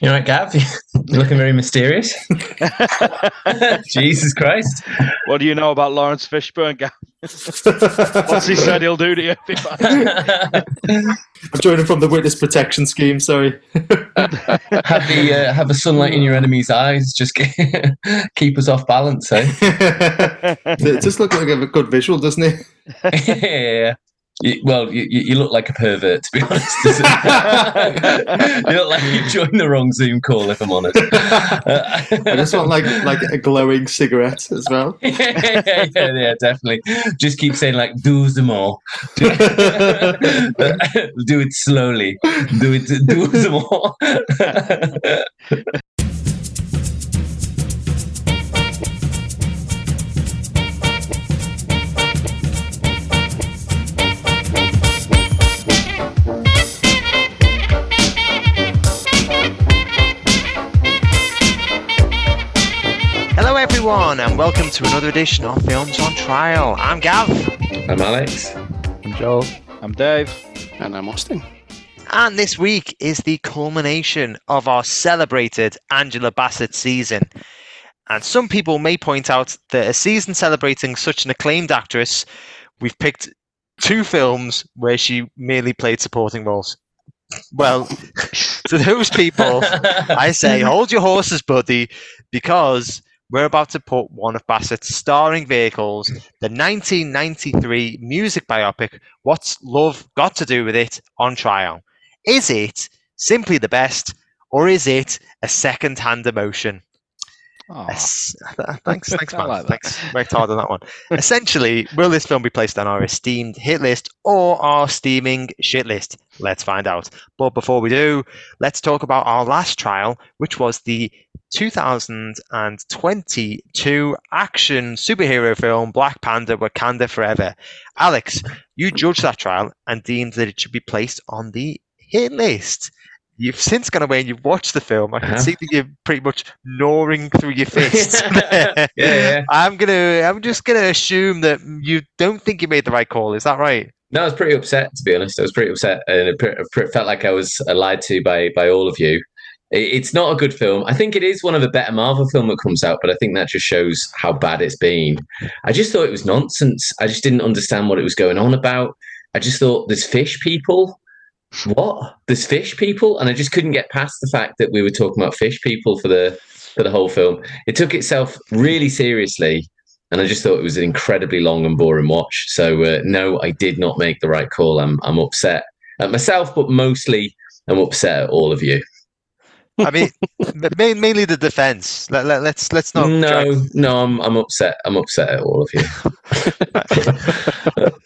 You all right, Gav? You're looking very mysterious. Jesus Christ. What do you know about Laurence Fishburne, Gav? What's he said he'll do to you? I'm joining from the witness protection scheme. Sorry. have the uh, have the sunlight in your enemy's eyes. Just keep us off balance, eh? it just looks like a good visual, doesn't it? yeah. You, well, you, you look like a pervert, to be honest. you look like you joined the wrong Zoom call, if I'm honest. I just want like like a glowing cigarette as well. yeah, yeah, yeah, definitely. Just keep saying like, do them all. do it slowly. Do it. Do them all. everyone, and welcome to another edition of Films on Trial. I'm Gav. I'm Alex. I'm Joel. I'm Dave. And I'm Austin. And this week is the culmination of our celebrated Angela Bassett season. And some people may point out that a season celebrating such an acclaimed actress, we've picked two films where she merely played supporting roles. Well, to those people, I say hold your horses, buddy, because we're about to put one of Bassett's starring vehicles, the 1993 music biopic, What's Love Got to Do with It, on trial. Is it simply the best, or is it a second hand emotion? Thanks, thanks, man. Like thanks. Worked hard on that one. Essentially, will this film be placed on our esteemed hit list or our steaming shit list? Let's find out. But before we do, let's talk about our last trial, which was the 2022 action superhero film Black Panther Wakanda Forever. Alex, you judged that trial and deemed that it should be placed on the hit list. You've since gone away and you've watched the film. I can uh-huh. see that you're pretty much gnawing through your fists. yeah, yeah. I'm gonna. I'm just gonna assume that you don't think you made the right call. Is that right? No, I was pretty upset to be honest. I was pretty upset, and it felt like I was lied to by by all of you. It's not a good film. I think it is one of the better Marvel film that comes out, but I think that just shows how bad it's been. I just thought it was nonsense. I just didn't understand what it was going on about. I just thought there's fish people. What? There's fish people, and I just couldn't get past the fact that we were talking about fish people for the for the whole film. It took itself really seriously, and I just thought it was an incredibly long and boring watch. So uh, no, I did not make the right call. I'm I'm upset at myself, but mostly I'm upset at all of you. I mean, mainly the defense. Let, let, let's let's not. No, drag... no, I'm I'm upset. I'm upset at all of you.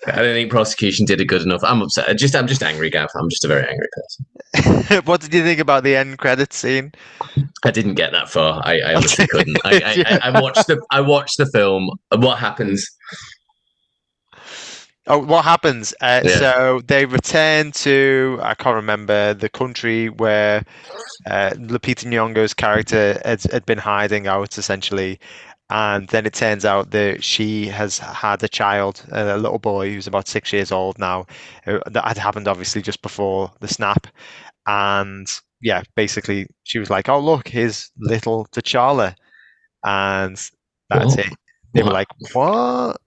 I don't think prosecution did it good enough. I'm upset. I just I'm just angry, Gav. I'm just a very angry person. what did you think about the end credits scene? I didn't get that far. I, I honestly couldn't. I, I, I, I watched the I watched the film. What happens? Oh, what happens? Uh, yeah. So they return to I can't remember the country where uh, Lupita Nyong'o's character had, had been hiding out essentially, and then it turns out that she has had a child, a little boy who's about six years old now. Uh, that had happened obviously just before the snap, and yeah, basically she was like, "Oh look, here's little T'Challa," and that's it. They were like, "What?"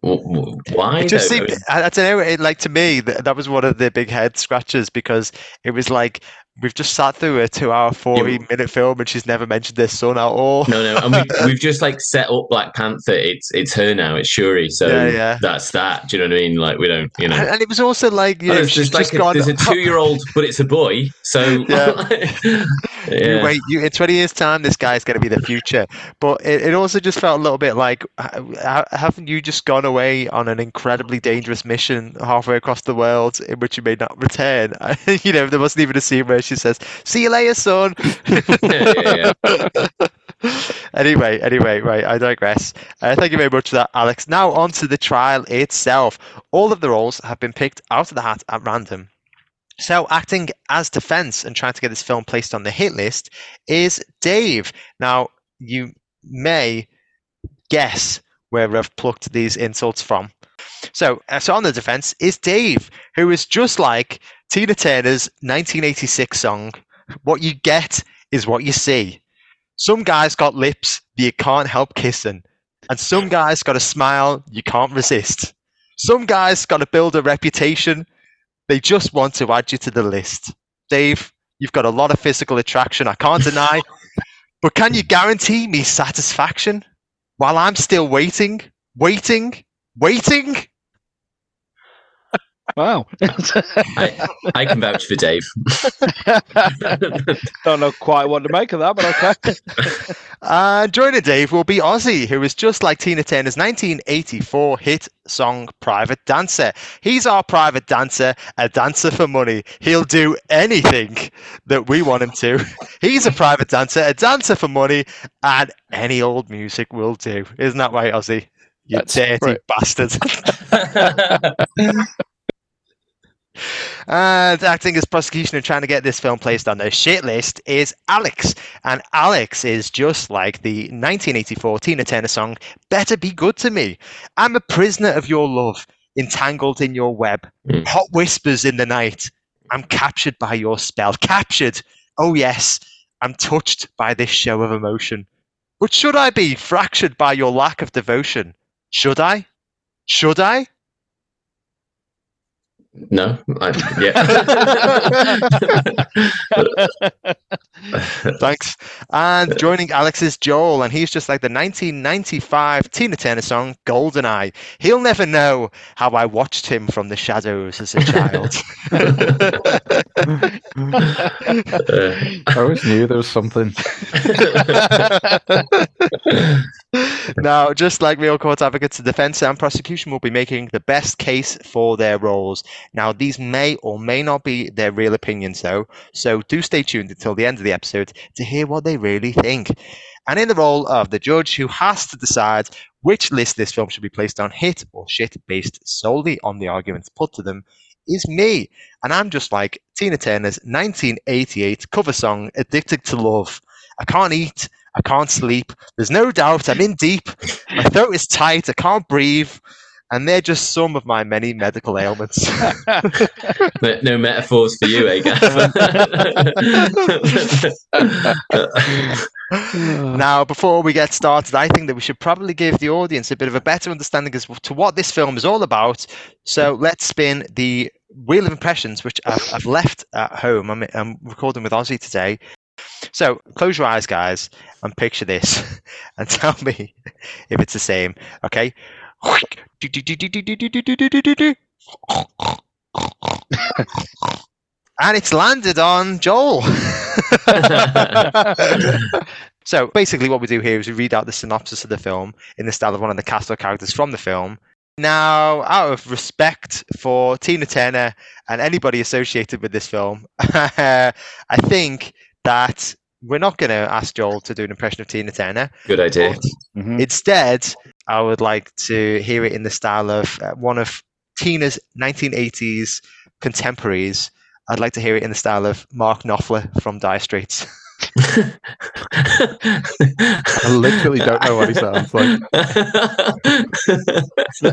Why? It just seemed, I, don't know. It, like to me, that, that was one of the big head scratches because it was like we've just sat through a two-hour, forty-minute film, and she's never mentioned this son at all. No, no, and we, we've just like set up Black Panther. It's it's her now. It's Shuri. So yeah, yeah. that's that. Do you know what I mean? Like we don't, you know. And, and it was also like, you know, she's like a, gone, there's a two-year-old, but it's a boy. So yeah. yeah. You wait, you, in twenty years' time, this guy's going to be the future. But it, it also just felt a little bit like, haven't you just gone away on an incredibly dangerous mission halfway across the world in which you may not return? you know, there wasn't even a scene where she says, "See you later, son." yeah, anyway, anyway, right, I digress. Uh, thank you very much for that, Alex. Now on to the trial itself. All of the roles have been picked out of the hat at random. So, acting as defense and trying to get this film placed on the hit list is Dave. Now, you may guess where I've plucked these insults from. So, uh, so on the defense is Dave, who is just like Tina Turner's 1986 song, What You Get is what you see. Some guys got lips that you can't help kissing, and some guys got a smile you can't resist. Some guys got to build a reputation. They just want to add you to the list. Dave, you've got a lot of physical attraction, I can't deny. but can you guarantee me satisfaction while I'm still waiting, waiting, waiting? Wow. I, I can vouch for Dave. Don't know quite what to make of that, but okay. Uh, joining Dave will be Ausy, who is just like Tina Turner's 1984 hit song Private Dancer. He's our private dancer, a dancer for money. He'll do anything that we want him to. He's a private dancer, a dancer for money, and any old music will do. Isn't that right, Ausy? You That's dirty right. bastard. And acting as prosecution and trying to get this film placed on their shit list is Alex. And Alex is just like the 1984 Tina Turner song, Better Be Good to Me. I'm a prisoner of your love, entangled in your web. Mm. Hot whispers in the night. I'm captured by your spell. Captured. Oh, yes. I'm touched by this show of emotion. But should I be fractured by your lack of devotion? Should I? Should I? No, I, yeah. Thanks. And joining Alex is Joel, and he's just like the 1995 Tina Turner song "Goldeneye." He'll never know how I watched him from the shadows as a child. I always knew there was something. now, just like real court advocates, the defense and prosecution will be making the best case for their roles. Now, these may or may not be their real opinions, though, so do stay tuned until the end of the episode to hear what they really think. And in the role of the judge who has to decide which list this film should be placed on, hit or shit, based solely on the arguments put to them, is me. And I'm just like Tina Turner's 1988 cover song, Addicted to Love. I can't eat, I can't sleep. There's no doubt I'm in deep. My throat is tight, I can't breathe. And they're just some of my many medical ailments. no no metaphors for you, eh, Gav? now, before we get started, I think that we should probably give the audience a bit of a better understanding as to what this film is all about. So let's spin the wheel of impressions, which I've, I've left at home. I'm, I'm recording with Ausy today. So close your eyes, guys, and picture this, and tell me if it's the same. Okay. and it's landed on Joel. so basically, what we do here is we read out the synopsis of the film in the style of one of the cast or characters from the film. Now, out of respect for Tina Turner and anybody associated with this film, I think that we're not going to ask Joel to do an impression of Tina Turner. Good idea. But Mhm. Instead, I would like to hear it in the style of uh, one of Tina's 1980s contemporaries. I'd like to hear it in the style of Mark Knopfler from Dire Straits. I literally don't know what he sounds like.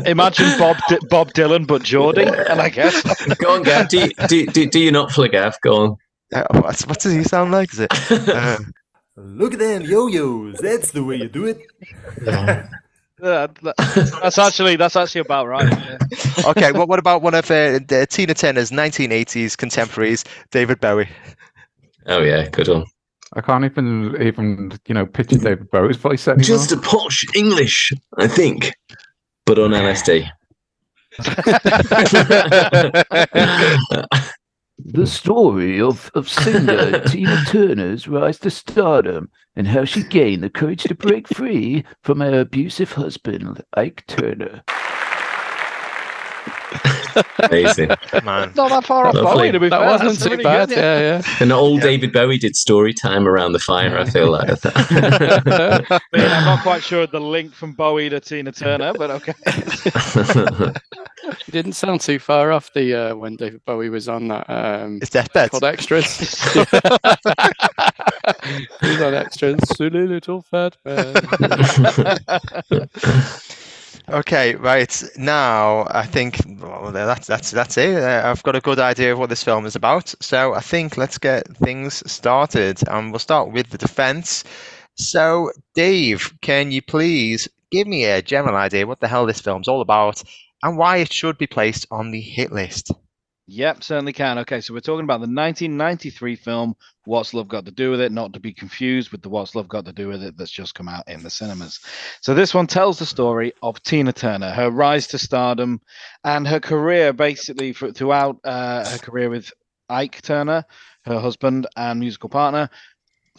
Imagine Bob D- Bob Dylan, but Geordie, and I guess. Go on, Gav. Do, you- do, do, do you not flick Gav? Go on. Uh, what's, what does he sound like? Is it? Uh, Look at them yo-yos. That's the way you do it. Yeah, that's actually that's actually about right. yeah. okay, what, what about one of uh, the Tina Turner's 1980s contemporaries, David Bowie? oh yeah, good one. I can't even even you know picture David Bowie's voice anymore. Just a posh English, I think, but on LSD. The hmm. story of, of singer Tina Turner's rise to stardom and how she gained the courage to break free from her abusive husband, Ike Turner. Amazing. Man. Not that far off Lovely. Bowie, to be that fair. wasn't That's too really bad. good, Yeah, yeah. And old David Bowie did story time around the fire. I feel like. I mean, I'm not quite sure the link from Bowie to Tina Turner, but okay. He didn't sound too far off the uh, when David Bowie was on that um, It's deathbed. called extras. He's on extras. Silly little fat man. Okay, right now I think well, that's that's that's it. Uh, I've got a good idea of what this film is about, so I think let's get things started, and we'll start with the defense. So, Dave, can you please give me a general idea what the hell this film's all about and why it should be placed on the hit list? Yep, certainly can. Okay, so we're talking about the 1993 film What's Love Got to Do with It, not to be confused with the What's Love Got to Do with It that's just come out in the cinemas. So this one tells the story of Tina Turner, her rise to stardom, and her career basically throughout uh, her career with Ike Turner, her husband and musical partner,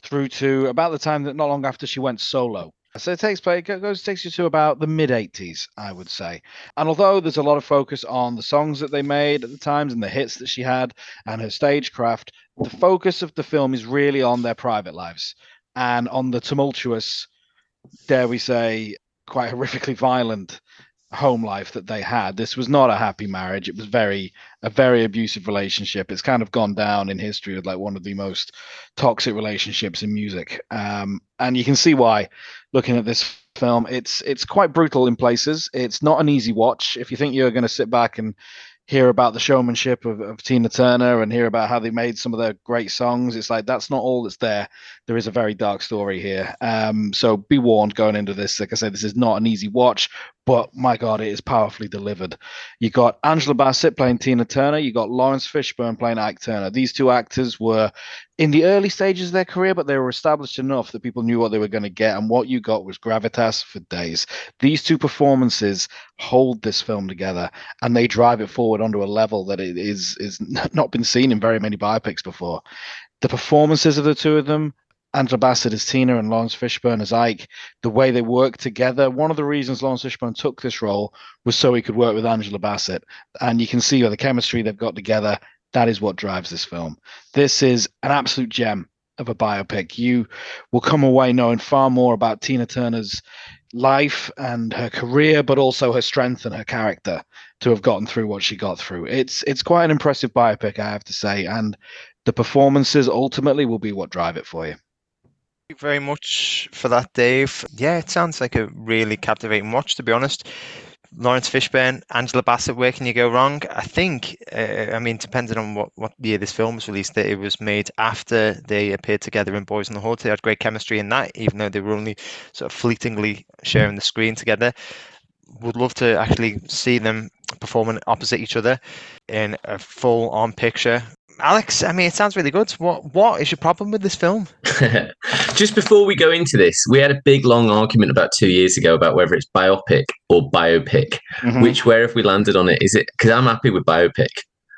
through to about the time that not long after she went solo. So it takes place, it goes takes you to about the mid 80s, I would say. And although there's a lot of focus on the songs that they made at the times and the hits that she had and her stagecraft, the focus of the film is really on their private lives and on the tumultuous, dare we say, quite horrifically violent home life that they had. This was not a happy marriage. It was very a very abusive relationship. It's kind of gone down in history as like one of the most toxic relationships in music. Um, and you can see why looking at this film. It's it's quite brutal in places. It's not an easy watch. If you think you're going to sit back and hear about the showmanship of, of Tina Turner and hear about how they made some of their great songs, it's like that's not all that's there. There is a very dark story here. Um, so be warned going into this. Like I said, this is not an easy watch, but my God, it is powerfully delivered. You got Angela Bassett playing Tina Turner. You got Laurence Fishburne playing Ike Turner. These two actors were in the early stages of their career, but they were established enough that people knew what they were going to get. And what you got was gravitas for days. These two performances hold this film together and they drive it forward onto a level that it is is not been seen in very many biopics before. The performances of the two of them Angela Bassett as Tina and Laurence Fishburne as Ike, the way they work together. One of the reasons Laurence Fishburne took this role was so he could work with Angela Bassett. And you can see the chemistry they've got together, that is what drives this film. This is an absolute gem of a biopic. You will come away knowing far more about Tina Turner's life and her career, but also her strength and her character to have gotten through what she got through. It's it's quite an impressive biopic, I have to say, and the performances ultimately will be what drive it for you. Very much for that, Dave. Yeah, it sounds like a really captivating watch, to be honest. Laurence Fishburne, Angela Bassett, where can you go wrong? I think, uh, I mean, depending on what, what year this film was released, that it was made after they appeared together in Boyz n the Hood. They had great chemistry in that, even though they were only sort of fleetingly sharing the screen together. Would love to actually see them performing opposite each other in a full on picture. Alex, I mean, it sounds really good. What What is your problem with this film? Just before we go into this, we had a big long argument about two years ago about whether it's biopic or biopic. Mhm. Which, where have we landed on it? Is it because I'm happy with biopic?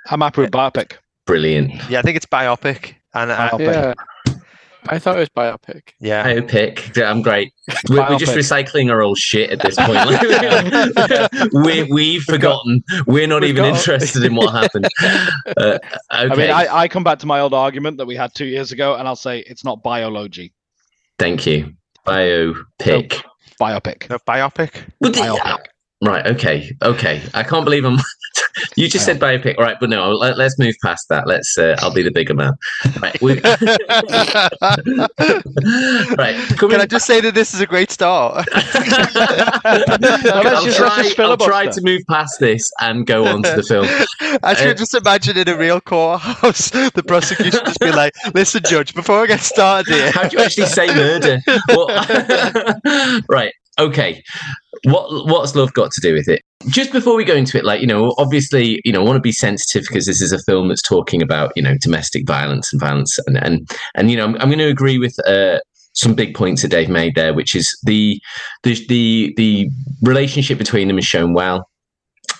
I'm happy with biopic. Brilliant. Yeah, I think it's biopic. And uh, Biopic. Yeah. I thought it was biopic. yeah, Biopic. Yeah, I'm great. We're, we're just recycling our old shit at this point. we, we've forgotten. We're not we've even got- interested in what happened. Uh, okay. I mean, I, I come back to my old argument that we had two years ago, and I'll say it's not biology, Thank you. Biopic. biopic. no, biopic. What Biopic. Right. Okay. Okay. I can't believe I'm. You just said biopic. All right, but no. Let, us move past that. Let's. Uh, I'll be the bigger man. Right. Right. Can I just say that this is a great start? I'll, just- try, I'll try to move past this and go on to the film. I Uh, should just imagine in a real courthouse, the prosecution just be like, "Listen, judge, before I get started here, How do you actually say murder? What- right. Okay. What what's love got to do with it? Just before we go into it, like you know, obviously, you know, I want to be sensitive because this is a film that's talking about you know domestic violence and violence, and and and you know, I'm, I'm going to agree with uh, some big points that Dave made there, which is the the the the relationship between them is shown well.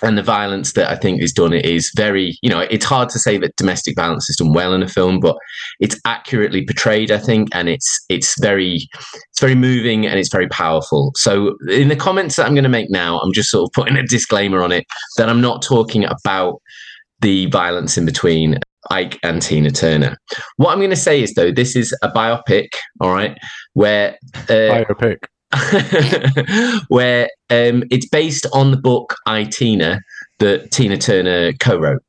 And the violence that I think is done is very, you know, it's hard to say that domestic violence is done well in a film, but it's accurately portrayed, I think, and it's it's very it's very moving and it's very powerful. So in the comments that I'm going to make now, I'm just sort of putting a disclaimer on it that I'm not talking about the violence in between Ike and Tina Turner. What I'm going to say is though, this is a biopic, all right, where uh, Biopic. where um, it's based on the book I Tina that Tina Turner co-wrote,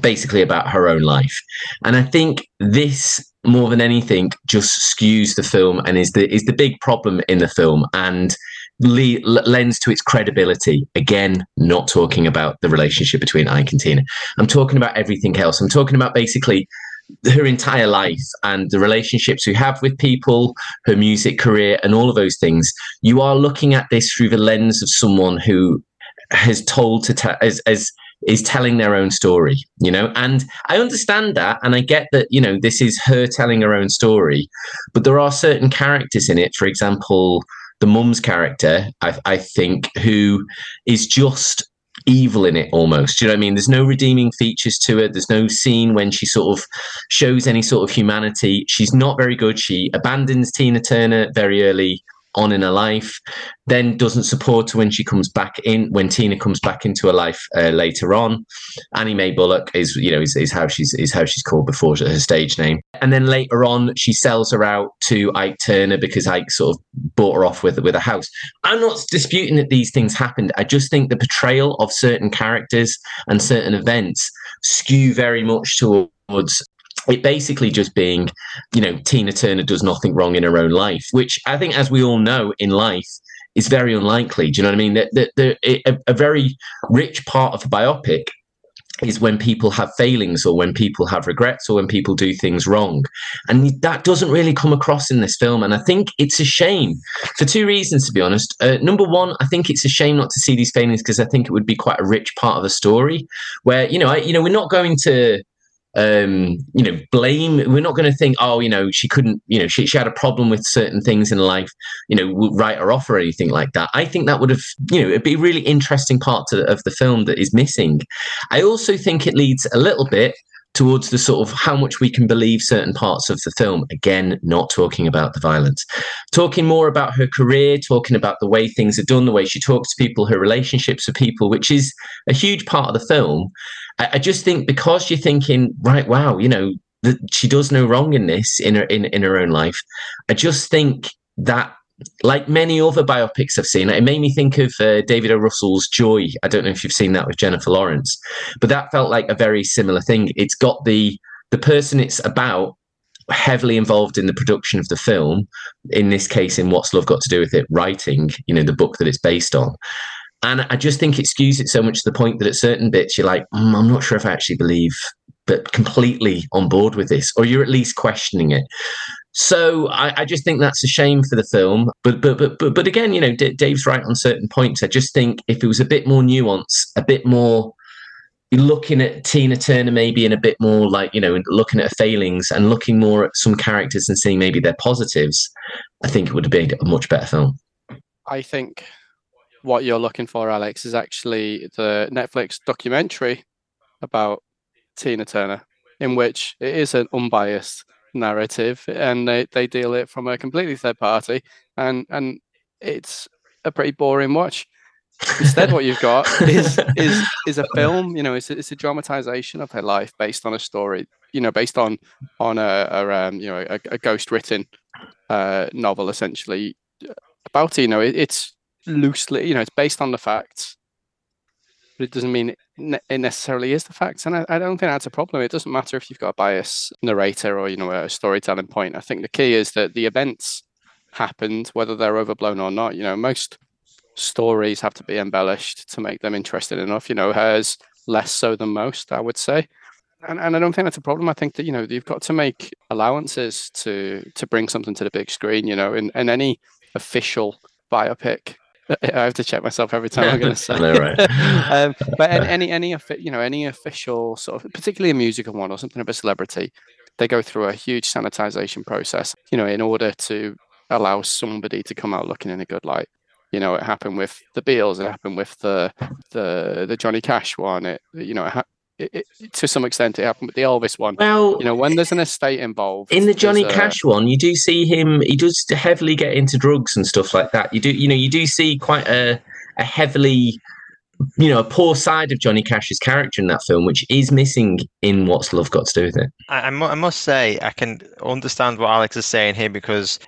basically about her own life. And I think this more than anything just skews the film and is the is the big problem in the film. And le- lends to its credibility. Again, not talking about the relationship between Ike and Tina. I'm talking about everything else. I'm talking about basically her entire life and the relationships we have with people, her music career, and all of those things. You are looking at this through the lens of someone who has told to tell as as is telling their own story, you know, and I understand that, and I get that, you know, this is her telling her own story, but there are certain characters in it. For example, the mum's character, I, I think, who is just evil in it almost. Do you know what I mean? There's no redeeming features to it. There's no scene when she sort of shows any sort of humanity. She's not very good. She abandons Tina Turner very early on in her life, then doesn't support her when she comes back in, when Tina comes back into her life uh, later on. Annie Mae Bullock is, you know, is, is how she's is how she's called before her stage name. And then later on, she sells her out to Ike Turner because Ike sort of bought her off with with a house. I'm not disputing that these things happened. I just think the portrayal of certain characters and certain events skew very much towards it basically just being, you know, Tina Turner does nothing wrong in her own life, which I think, as we all know in life, is very unlikely. Do you know what I mean? That the, the, a, a very rich part of a biopic is when people have failings or when people have regrets or when people do things wrong. And that doesn't really come across in this film. And I think it's a shame for two reasons, to be honest. Uh, number one, I think it's a shame not to see these failings because I think it would be quite a rich part of the story where, you know, I, you know, we're not going to um you know blame we're not going to think oh you know she couldn't you know she, she had a problem with certain things in life you know write her off or anything like that. I think that would have you know it'd be a really interesting part to, of the film that is missing. I also think it leads a little bit towards the sort of how much we can believe certain parts of the film again not talking about the violence talking more about her career talking about the way things are done the way she talks to people her relationships with people which is a huge part of the film I, I just think because you're thinking, right, wow, you know, that she does no wrong in this in her in, in her own life. I just think that like many other biopics I've seen, it made me think of uh, David O. Russell's Joy. I don't know if you've seen that with Jennifer Lawrence, but that felt like a very similar thing. It's got the the person it's about heavily involved in the production of the film. In this case, in What's Love Got to Do with It, writing, you know, the book that it's based on. And I just think it skews it so much to the point that at certain bits you're like, mm, I'm not sure if I actually believe, but completely on board with this, or you're at least questioning it. So I, I just think that's a shame for the film. But but but but, but again, you know, D- Dave's right on certain points. I just think if it was a bit more nuance, a bit more looking at Tina Turner maybe in a bit more like you know looking at her failings and looking more at some characters and seeing maybe their positives, I think it would have been a much better film. I think what you're looking for, Alex, is actually the Netflix documentary about Tina Turner, in which it is an unbiased narrative and they, they deal it from a completely third party and and it's a pretty boring watch. Instead, what you've got is is is a film. You know, it's a, it's a dramatization of her life based on a story. You know, based on on a, a um, you know a, a ghost written uh, novel essentially about you know it, it's loosely, you know, it's based on the facts, but it doesn't mean it, necessarily is the facts. And I, I, don't think that's a problem. It doesn't matter if you've got a bias narrator or, you know, a storytelling point. I think the key is that the events happened, whether they're overblown or not. You know, most stories have to be embellished to make them interesting enough. You know, hers less so than most, I would say. And, and I don't think that's a problem. I think that you know you've got to make allowances to to bring something to the big screen. You know, in, in any official biopic, I have to check myself every time I'm going to say. know, right? um, but any any you know any official sort of, particularly a musical one or something of a celebrity, they go through a huge sanitization process. You know, in order to allow somebody to come out looking in a good light. You know, it happened with the Beatles. It happened with the the the Johnny Cash one. It you know it, ha- it, it, to some extent, it happened with the Elvis one. Well, you know, when there's an estate involved, in the Johnny a, Cash one, you do see him. He does heavily get into drugs and stuff like that. You do, you know, you do see quite a a heavily, you know, a poor side of Johnny Cash's character in that film, which is missing in What's Love Got to Do with It. I, I must say, I can understand what Alex is saying here because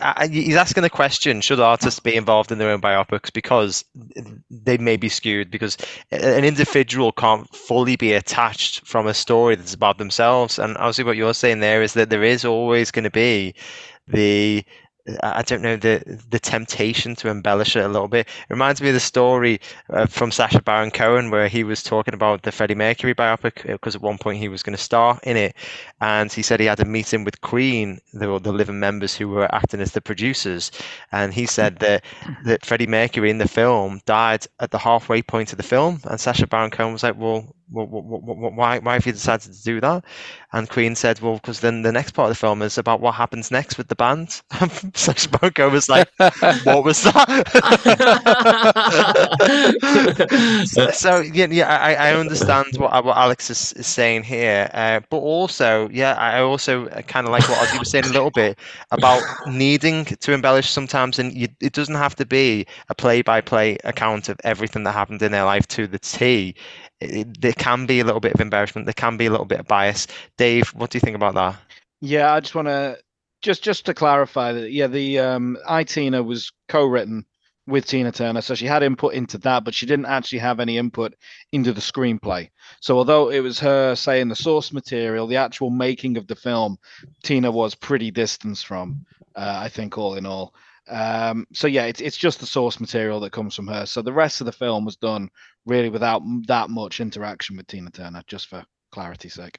uh, he's asking the question should artists be involved in their own biopics? Because they may be skewed because an individual can't fully be attached from a story that's about themselves. And obviously what you're saying there is that there is always going to be the I don't know the the temptation to embellish it a little bit. It reminds me of the story uh, from Sacha Baron Cohen where he was talking about the Freddie Mercury biopic because at one point he was going to star in it, and he said he had a meeting with Queen, the the living members who were acting as the producers, and he said that that Freddie Mercury in the film died at the halfway point of the film, and Sacha Baron Cohen was like, well why why have you decided to do that? And Queen said, well, because then the next part of the film is about what happens next with the band. Baron Cohen was like, what was that? so yeah, yeah, I, I understand what what Alex is, is saying here, uh, but also, yeah, I also kind of like what Ausy was saying a little bit about needing to embellish sometimes, and you, it doesn't have to be a play-by-play account of everything that happened in their life to the T it, there can be a little bit of embarrassment. There can be a little bit of bias. Dave, what do you think about that? Yeah, I just want to just just to clarify that. Yeah, the um, I Tina was co-written with Tina Turner, so she had input into that, but she didn't actually have any input into the screenplay. So although it was her saying the source material, the actual making of the film, Tina was pretty distanced from. Uh, I think all in all. Um, so yeah, it's it's just the source material that comes from her. So the rest of the film was done really without that much interaction with Tina Turner, just for clarity's sake.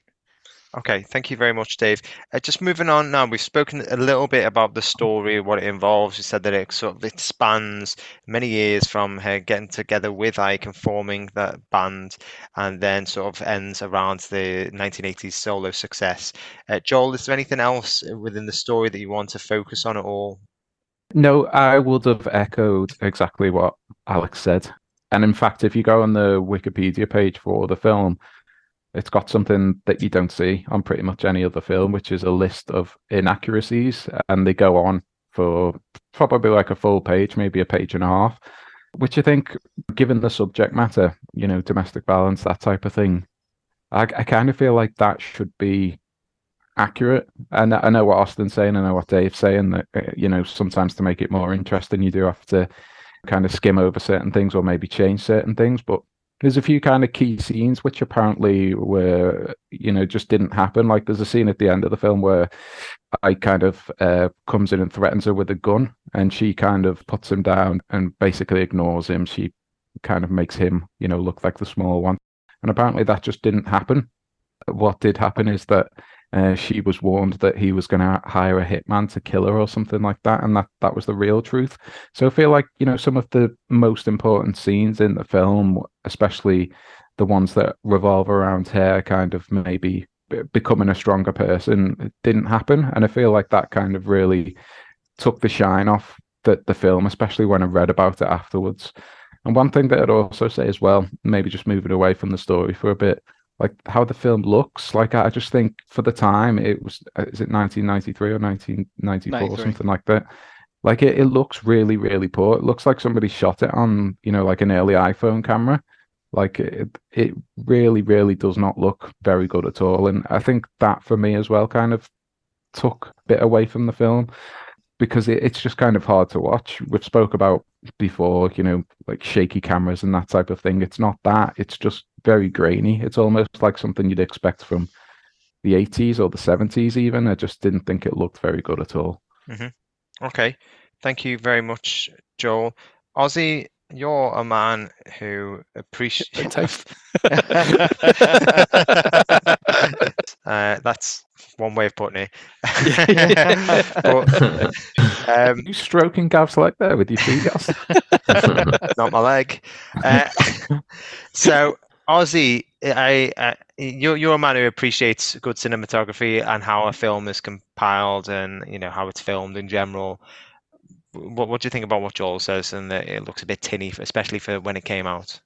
Okay, thank you very much, Dave. Uh, just moving on now, we've spoken a little bit about the story, what it involves. You said that it sort of it spans many years from her getting together with Ike and forming that band, and then sort of ends around the 1980s solo success. Uh, Joel, is there anything else within the story that you want to focus on at all? No, I would have echoed exactly what Alex said. And in fact, if you go on the Wikipedia page for the film, it's got something that you don't see on pretty much any other film, which is a list of inaccuracies. And they go on for probably like a full page, maybe a page and a half, which I think, given the subject matter, you know, domestic violence, that type of thing, I, I kind of feel like that should be accurate. And I know what Austin's saying, I know what Dave's saying. That uh, you know, sometimes to make it more interesting, you do have to kind of skim over certain things or maybe change certain things. But there's a few kind of key scenes which apparently were, you know, just didn't happen. Like there's a scene at the end of the film where I kind of uh, comes in and threatens her with a gun, and she kind of puts him down and basically ignores him. She kind of makes him, you know, look like the small one. And apparently that just didn't happen. What did happen is that uh, she was warned that he was going to hire a hitman to kill her or something like that, and that that was the real truth. So I feel like you know some of the most important scenes in the film, especially the ones that revolve around her, kind of maybe becoming a stronger person, didn't happen, and I feel like that kind of really took the shine off the the film, especially when I read about it afterwards. And one thing that I'd also say as well, maybe just moving away from the story for a bit, like how the film looks. Like I just think for the time it was uh, is it 1993 or 1994 or something like that. Like it, it looks really really poor. It looks like somebody shot it on you know like an early iPhone camera. Like it, it really really does not look very good at all. And I think that for me as well kind of took a bit away from the film because it, it's just kind of hard to watch. We've spoke about before, you know, like shaky cameras and that type of thing. It's not that. It's just very grainy. It's almost like something you'd expect from the 80s or the 70s, even. I just didn't think it looked very good at all. Mm-hmm. Okay. Thank you very much, Joel. Ausy, you're a man who appreciates. uh, that's one way of putting it. but, um, you stroking Gav's like there with your feet, Not my leg. Uh, so, Ausy, I, I, you're you're a man who appreciates good cinematography and how a film is compiled and you know how it's filmed in general. What what do you think about what Joel says and that it looks a bit tinny, especially for when it came out?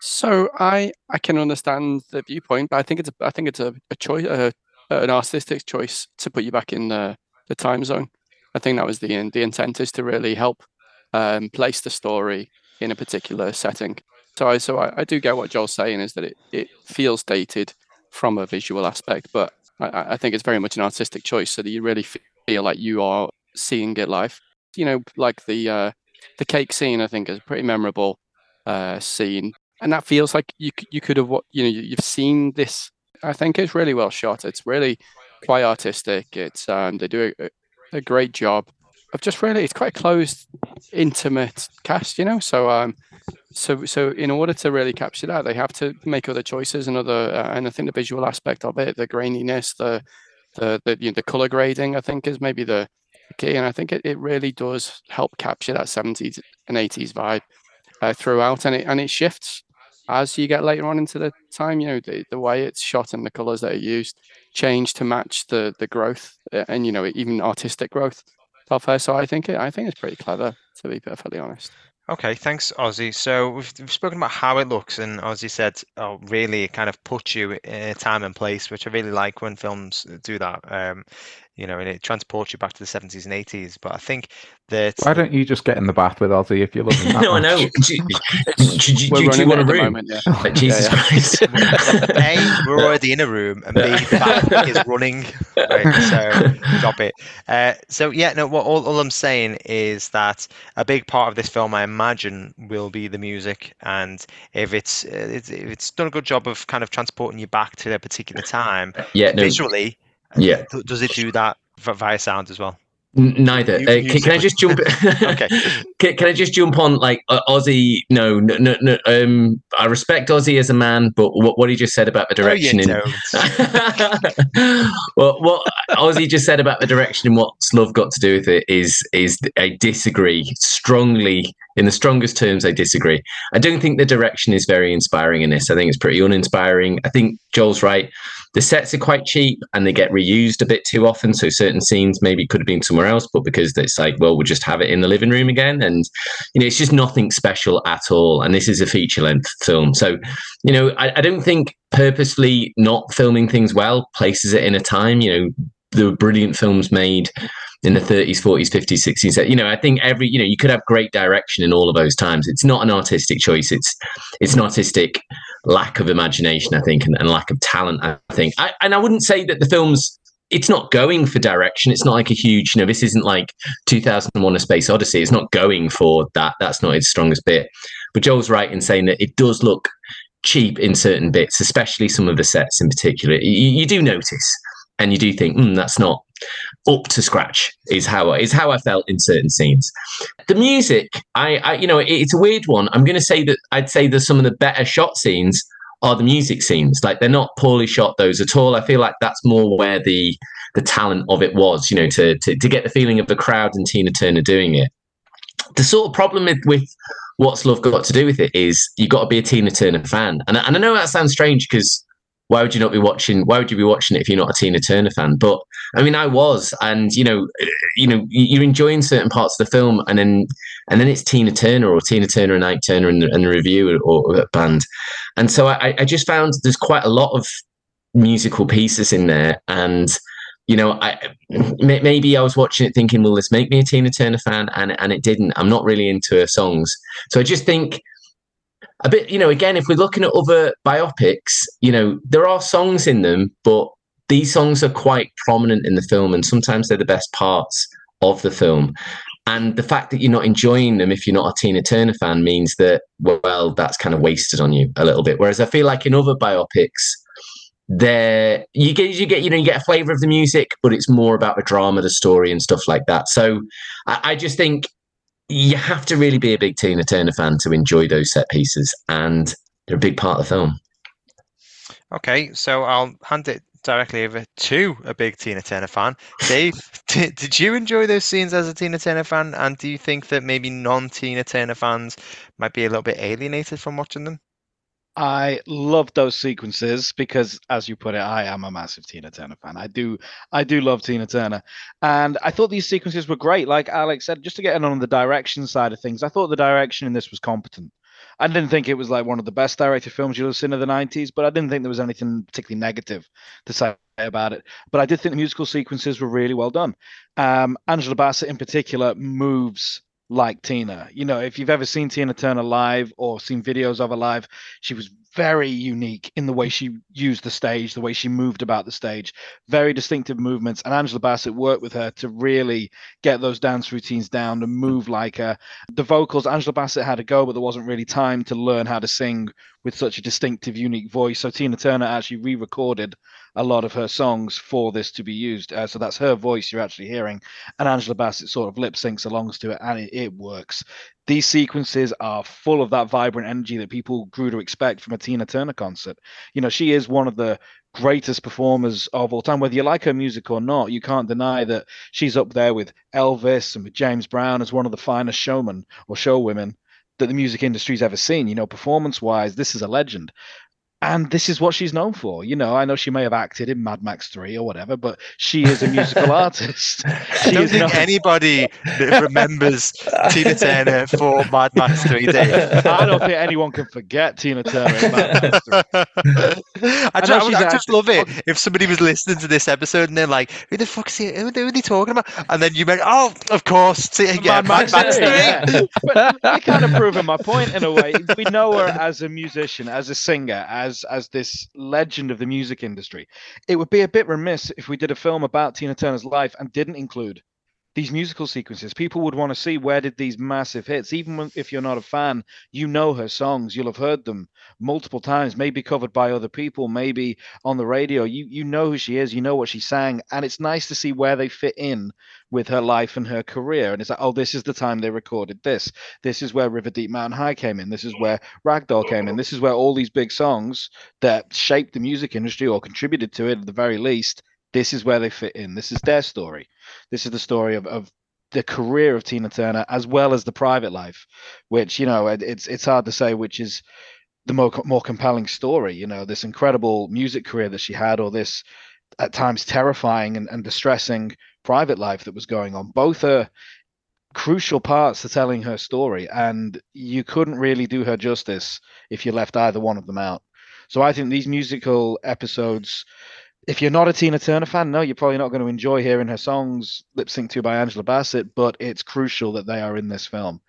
So I I can understand the viewpoint, but I think it's a, I think it's a, a choice, a, an artistic choice to put you back in the, the time zone. I think that was the the intent is to really help um, place the story in a particular setting. So I so I, I, do get what Joel's saying is that it, it feels dated from a visual aspect, but I, I think it's very much an artistic choice so that you really feel like you are seeing it live. You know, like the uh, the cake scene, I think is a pretty memorable uh, scene, and that feels like you you could have you know you've seen this. I think it's really well shot. It's really quite artistic. It's um, they do a, a great job of just really it's quite a closed, intimate cast, you know. So um, so so in order to really capture that, they have to make other choices and other uh, and I think the visual aspect of it, the graininess, the the the you know, the color grading, I think is maybe the key, and I think it, it really does help capture that 70s and 80s vibe uh, throughout, and it and it shifts as you get later on into the time. You know the, the way it's shot and the colors that are used change to match the the growth uh, and you know even artistic growth of her. So I think it, I think it's pretty clever to be perfectly honest. Okay, thanks, Ausy. So we've, we've spoken about how it looks, and Ausy said, "Oh, really?" It kind of puts you in a time and place, which I really like when films do that. Um, you know, and it transports you back to the seventies and eighties. But I think that Why don't you just get in the bath with Ausy if you're looking that no, I know. Do, you- do, do, do, We're do you want a at the room? moment, yeah. Like, Jesus Yeah, yeah. Christ. a we're already in a room, and b the bath is running. Right, so stop it. Uh, so yeah, no. What all, all I'm saying is that a big part of this film, I imagine, will be the music, and if it's, uh, it's if it's done a good job of kind of transporting you back to a particular time yeah, no, visually, yeah, d- does it do that v- via sound as well? n- neither. You- Uh, can, can I just jump? Okay. can, can I just jump on like uh, Ausy? No, no, no, no. Um, I respect Ausy as a man, but what, what he just said about the No, you direction in don't. well, what Ausy just said about the direction and what's love got to do with it is is I disagree strongly. In the strongest terms, I disagree. I don't think the direction is very inspiring in this. I think it's pretty uninspiring. I think Joel's right. The sets are quite cheap and they get reused a bit too often. So certain scenes maybe could have been somewhere else, but because it's like, well, we'll just have it in the living room again. And, you know, it's just nothing special at all. And this is a feature length film. So, you know, I, I don't think purposely not filming things well places it in a time. You know, there were brilliant films made in the 30s, 40s, 50s, 60s. You know, I think every, you know, you could have great direction in all of those times. It's not an artistic choice. It's it's an artistic lack of imagination, I think, and, and lack of talent, I think. I, and I wouldn't say that the film's it's not going for direction. It's not like a huge, you know, this isn't like 2001 A Space Odyssey. It's not going for that. That's not its strongest bit. But Joel's right in saying that it does look cheap in certain bits, especially some of the sets in particular. You, you do notice and you do think, mm, that's not up to scratch is how is how I felt in certain scenes. The music, I, I you know, it, it's a weird one. I'm going to say that I'd say that some of the better shot scenes are the music scenes. Like they're not poorly shot those at all. I feel like that's more where the the talent of it was, you know, to to, to get the feeling of the crowd and Tina Turner doing it. The sort of problem with, with what's love got to do with it is you got to be a Tina Turner fan, and and I know that sounds strange because why would you not be watching? Why would you be watching it if you're not a Tina Turner fan? But I mean, I was, and you know, you know, you- you're enjoying certain parts of the film, and then and then it's Tina Turner or Tina Turner and Ike Turner and, and the Revue or, or band, and so I, I just found there's quite a lot of musical pieces in there, and you know, I maybe I was watching it thinking, will this make me a Tina Turner fan? And and it didn't. I'm not really into her songs, so I just think a bit. You know, again, if we're looking at other biopics, you know, there are songs in them, but these songs are quite prominent in the film, and sometimes they're the best parts of the film. And the fact that you're not enjoying them if you're not a Tina Turner fan means that, well, that's kind of wasted on you a little bit. Whereas I feel like in other biopics, there you get you get you know you get a flavor of the music, but it's more about the drama, the story, and stuff like that. So I, I just think you have to really be a big Tina Turner fan to enjoy those set pieces, and they're a big part of the film. Okay, so I'll hand it directly over to a big Tina Turner fan. Dave, did, did you enjoy those scenes as a Tina Turner fan? And do you think that maybe non Tina Turner fans might be a little bit alienated from watching them? I love those sequences because, as you put it, I am a massive Tina Turner fan. I do, I do love Tina Turner, and I thought these sequences were great. Like Alex said, just to get in on the direction side of things, I thought the direction in this was competent. I didn't think it was like one of the best directed films you'll have seen in the '90s, but I didn't think there was anything particularly negative to say about it. But I did think the musical sequences were really well done. Um, Angela Bassett, in particular, moves like Tina. You know, if you've ever seen Tina Turner live or seen videos of her live, she was very unique in the way she used the stage, the way she moved about the stage, very distinctive movements. And Angela Bassett worked with her to really get those dance routines down and move like her. The vocals, Angela Bassett had a go, but there wasn't really time to learn how to sing with such a distinctive, unique voice. So Tina Turner actually re recorded a lot of her songs for this to be used. Uh, so that's her voice you're actually hearing, and Angela Bassett sort of lip syncs along to it, and it, it works. These sequences are full of that vibrant energy that people grew to expect from a Tina Turner concert. You know, she is one of the greatest performers of all time. Whether you like her music or not, you can't deny that she's up there with Elvis and with James Brown as one of the finest showmen or showwomen that the music industry's ever seen. You know, performance wise, this is a legend and this is what she's known for. You know, I know she may have acted in Mad Max 3 or whatever, but she is a musical artist. I don't think known... anybody remembers Tina Turner for Mad Max 3 Dave. I don't think anyone can forget Tina Turner in Mad Max 3. I, I, I, I just love it if somebody was listening to this episode and they're like, who the fuck is he? Who, who are they talking about? And then you went, oh, of course, yeah, Mad, Mad Max 3. Yeah. but you're kind of proving my point in a way. We know her as a musician, as a singer, as as as this legend of the music industry. It would be a bit remiss if we did a film about Tina Turner's life and didn't include these musical sequences. People would want to see where did these massive hits, even if you're not a fan, you know her songs, you'll have heard them multiple times, maybe covered by other people, maybe on the radio. You you know who she is, you know what she sang, and it's nice to see where they fit in with her life and her career. And it's like, oh, this is the time they recorded this. This is where River Deep Mountain High came in. This is where Ragdoll came in. This is where all these big songs that shaped the music industry or contributed to it at the very least this is where they fit in. This is their story. This is the story of, of the career of Tina Turner as well as the private life, which you know it's it's hard to say which is the more more compelling story. You know, this incredible music career that she had, or this at times terrifying and, and distressing private life that was going on. Both are crucial parts to telling her story, and you couldn't really do her justice if you left either one of them out. So I think these musical episodes if you're not a Tina Turner fan, no, you're probably not going to enjoy hearing her songs lip synced to by Angela Bassett, but it's crucial that they are in this film.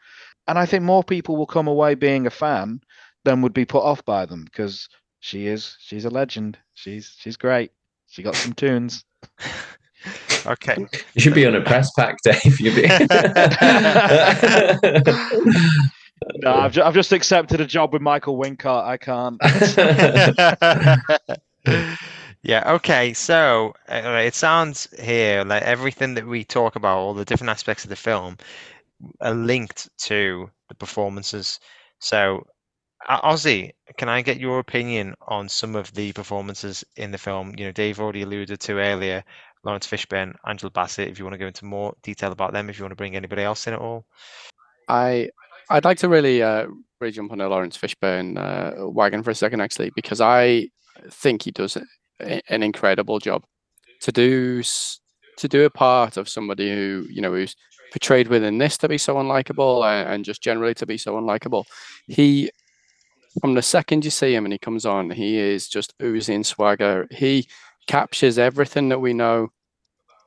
And I think more people will come away being a fan than would be put off by them because she is she's a legend. She's she's great. She got some tunes. okay. You should be on a press pack, Dave. you be... no, I've, ju- I've just accepted a job with Michael Wincott. I can't. Yeah, okay. So uh, it sounds here like everything that we talk about, all the different aspects of the film, are linked to the performances. So, Ausy, can I get your opinion on some of the performances in the film? You know, Dave already alluded to earlier Laurence Fishburne, Angela Bassett. If you want to go into more detail about them, if you want to bring anybody else in at all. I I'd like to really uh, really jump on the Laurence Fishburne uh, wagon for a second, actually, because I think he does an incredible job to do to do a part of somebody who you know who's portrayed within this to be so unlikable and just generally to be so unlikable. He from the second you see him and he comes on, he is just oozing swagger. He captures everything that we know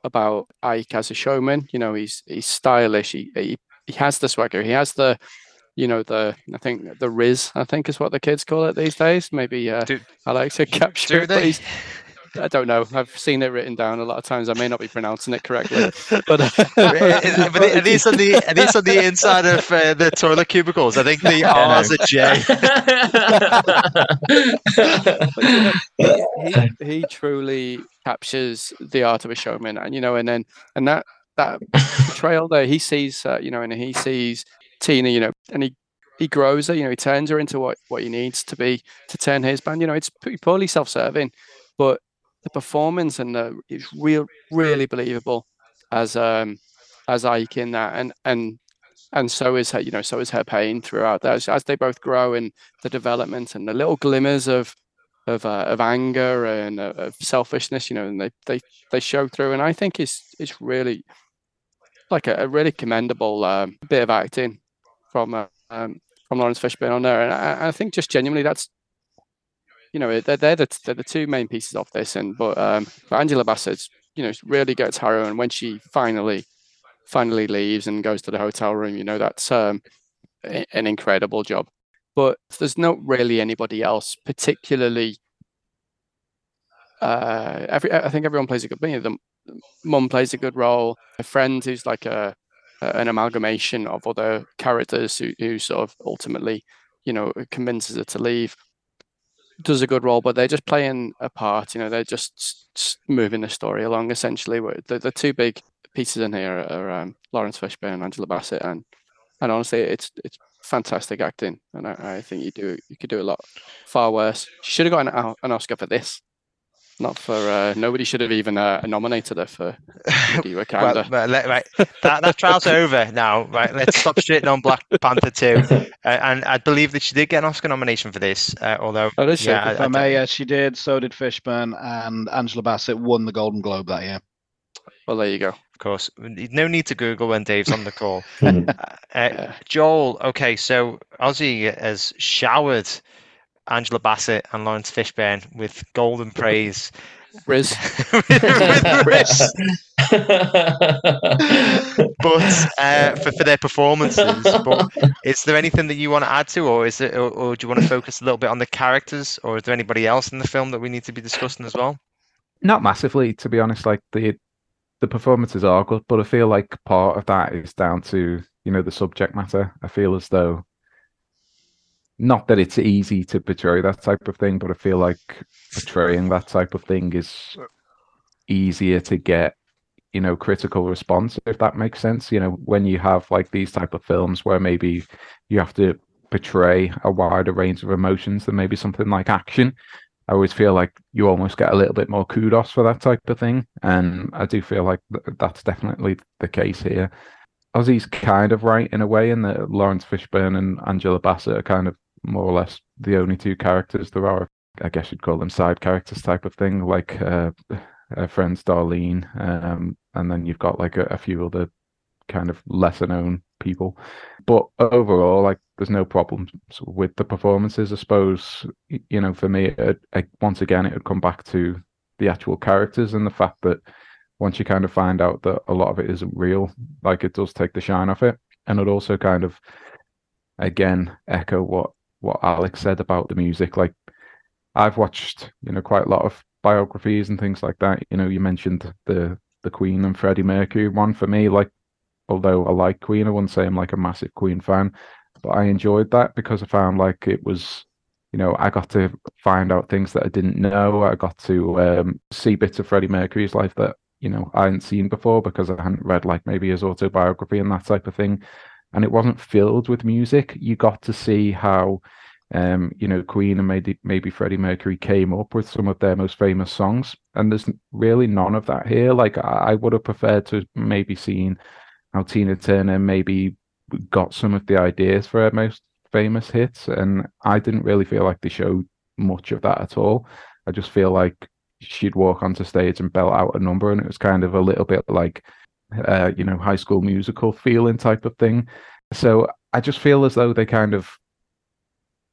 about Ike as a showman. You know, he's he's stylish. He he, he has the swagger. He has the you know the I think the Riz I think is what the kids call it these days. Maybe uh, do, I like to capture it. They? I don't know. I've seen it written down a lot of times. I may not be pronouncing it correctly, but, uh, but are these on the are these on the inside of uh, the toilet cubicles? I think the R's a J. he, he truly captures the art of a showman, and you know, and then and that that trail there, he sees, uh, you know, and he sees Tina, you know, and he he grows her, you know, he turns her into what what he needs to be to turn his band. You know, it's pretty poorly self-serving, but the performance and the it's real really believable as um as Ike in that, and and and so is her, you know, so is her pain throughout that as they both grow in the development and the little glimmers of of uh, of anger and uh, of selfishness, you know, and they they they show through, and I think it's it's really like a, a really commendable um, bit of acting from uh, um, from Laurence Fishburne on there, and I, I, think just genuinely that's you know they're they're the, they're the two main pieces of this, and but um, but Angela Bassett, you know, really gets her own when she finally finally leaves and goes to the hotel room. You know, that's um, an incredible job. But there's not really anybody else particularly. Uh, every I think everyone plays a good. You know, the mum plays a good role. A friend who's like a an amalgamation of other characters who, who sort of ultimately, you know, convinces her to leave. does a good role, but they're just playing a part. You know, they're just moving the story along. Essentially, the, the two big pieces in here are um, Laurence Fishburne and Angela Bassett, and and honestly, it's it's fantastic acting, and I, I think you do you could do a lot far worse. She should have got an, an Oscar for this, not for uh, nobody should have even uh, nominated her for Lady Well, Wakanda. well, let- right, that, that trial's over now. Right, let's stop shitting on Black Panther 2. Uh, and I believe that she did get an Oscar nomination for this, uh, although, Oh, does she? yeah, If I, I I may, don't- yes, she did. So did Fishburne, and Angela Bassett won the Golden Globe that year. well, there you go. of course, no need to Google when Dave's on the call. Mhm. Uh, Yeah. Joel, okay, so Ausy has showered Angela Bassett and Laurence Fishburne with golden praise. Riz. Riz. but uh, for, for their performances. But is there anything that you want to add to, or is it, or, or do you want to focus a little bit on the characters, or is there anybody else in the film that we need to be discussing as well? Not massively, to be honest. Like the the performances are good, but I feel like part of that is down to you know the subject matter. I feel as though not that it's easy to portray that type of thing, but I feel like portraying that type of thing is easier to get you know critical response if that makes sense you know when you have like these type of films where maybe you have to portray a wider range of emotions than maybe something like action I always feel like you almost get a little bit more kudos for that type of thing, and I do feel like th- that's definitely the case here. Ausy's kind of right in a way, in that Laurence Fishburne and Angela Bassett are kind of more or less the only two characters there are. I guess you'd call them side characters type of thing, like uh, friends Darlene, um, and then you've got like a, a few other kind of lesser known people. But overall, like there's no problems with the performances. I suppose you know for me, it, it, once again, it would come back to the actual characters and the fact that once you kind of find out that a lot of it isn't real, like it does take the shine off it, and it also kind of again echo what what Alex said about the music. Like I've watched you know quite a lot of biographies and things like that. You know, you mentioned the the Queen and Freddie Mercury one for me. Like although I like Queen, I wouldn't say I'm like a massive Queen fan, but I enjoyed that because I found like it was, you know, I got to find out things that I didn't know. I got to um, see bits of Freddie Mercury's life that you know I hadn't seen before because I hadn't read like maybe his autobiography and that type of thing. And it wasn't filled with music. You got to see how, um, you know, Queen and maybe maybe Freddie Mercury came up with some of their most famous songs, and there's really none of that here. Like I, I would have preferred to maybe seen how Tina Turner maybe got some of the ideas for her most famous hits, and I didn't really feel like they showed much of that at all. I just feel like she'd walk onto stage and belt out a number, and it was kind of a little bit like, uh, you know, High School Musical feeling type of thing. So I just feel as though they kind of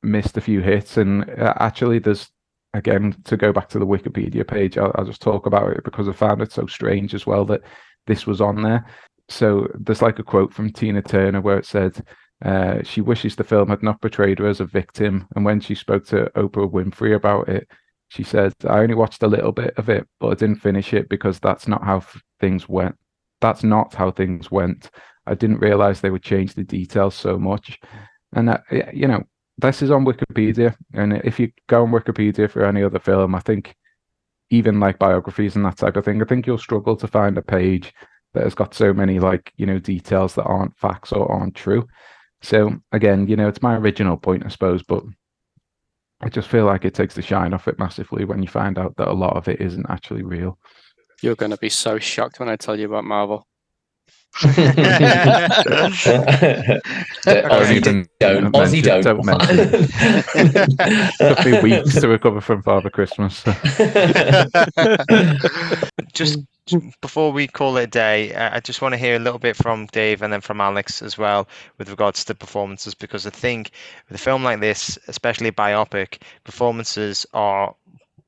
missed a few hits, and uh, actually, there's again to go back to the Wikipedia page. I'll, I'll just talk about it because I found it so strange as well that this was on there so there's like a quote from Tina Turner where it said uh, she wishes the film had not portrayed her as a victim, and when she spoke to Oprah Winfrey about it, she said, "I only watched a little bit of it, but I didn't finish it because that's not how f- things went. That's not how things went. I didn't realize they would change the details so much." And uh, that, you know, this is on Wikipedia, and if you go on Wikipedia for any other film, I think even like biographies and that type of thing, I think you'll struggle to find a page that has got so many like you know details that aren't facts or aren't true so again you know it's my original point i suppose but i just feel like it takes the shine off it massively when you find out that a lot of it isn't actually real You're going to be so shocked when I tell you about Marvel. Ausy even don't. mention- Ausy don't. don't took me weeks to recover from father christmas so. just before we call it a day, uh, I just want to hear a little bit from Dave and then from Alex as well with regards to performances, because I think with a film like this, especially a biopic, performances are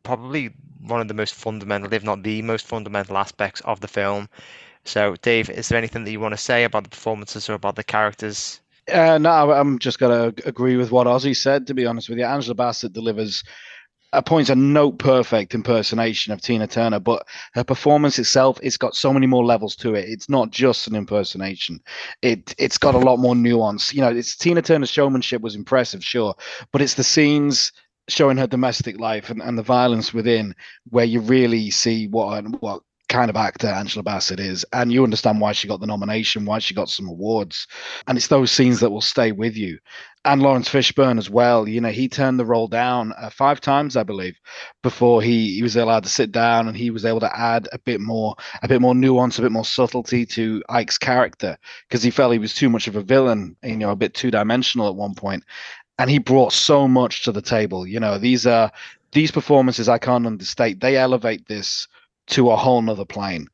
probably one of the most fundamental, if not the most fundamental aspects of the film. So, Dave, is there anything that you want to say about the performances or about the characters? Uh, no, I'm just going to agree with what Ausy said, to be honest with you. Angela Bassett delivers a point a note perfect impersonation of Tina Turner, but her performance itself, it's got so many more levels to it. It's not just an impersonation. It it's got a lot more nuance. You know, it's Tina Turner's showmanship was impressive, sure, but it's the scenes showing her domestic life and, and the violence within, where you really see what what kind of actor Angela Bassett is, and you understand why she got the nomination, why she got some awards, and it's those scenes that will stay with you. And Laurence Fishburne as well. You know, he turned the role down uh, five times, I believe, before he, he was allowed to sit down, and he was able to add a bit more, a bit more nuance, a bit more subtlety to Ike's character because he felt he was too much of a villain, you know, a bit two dimensional at one point. And he brought so much to the table. You know, these are these performances I can't understate. They elevate this to a whole nother plane.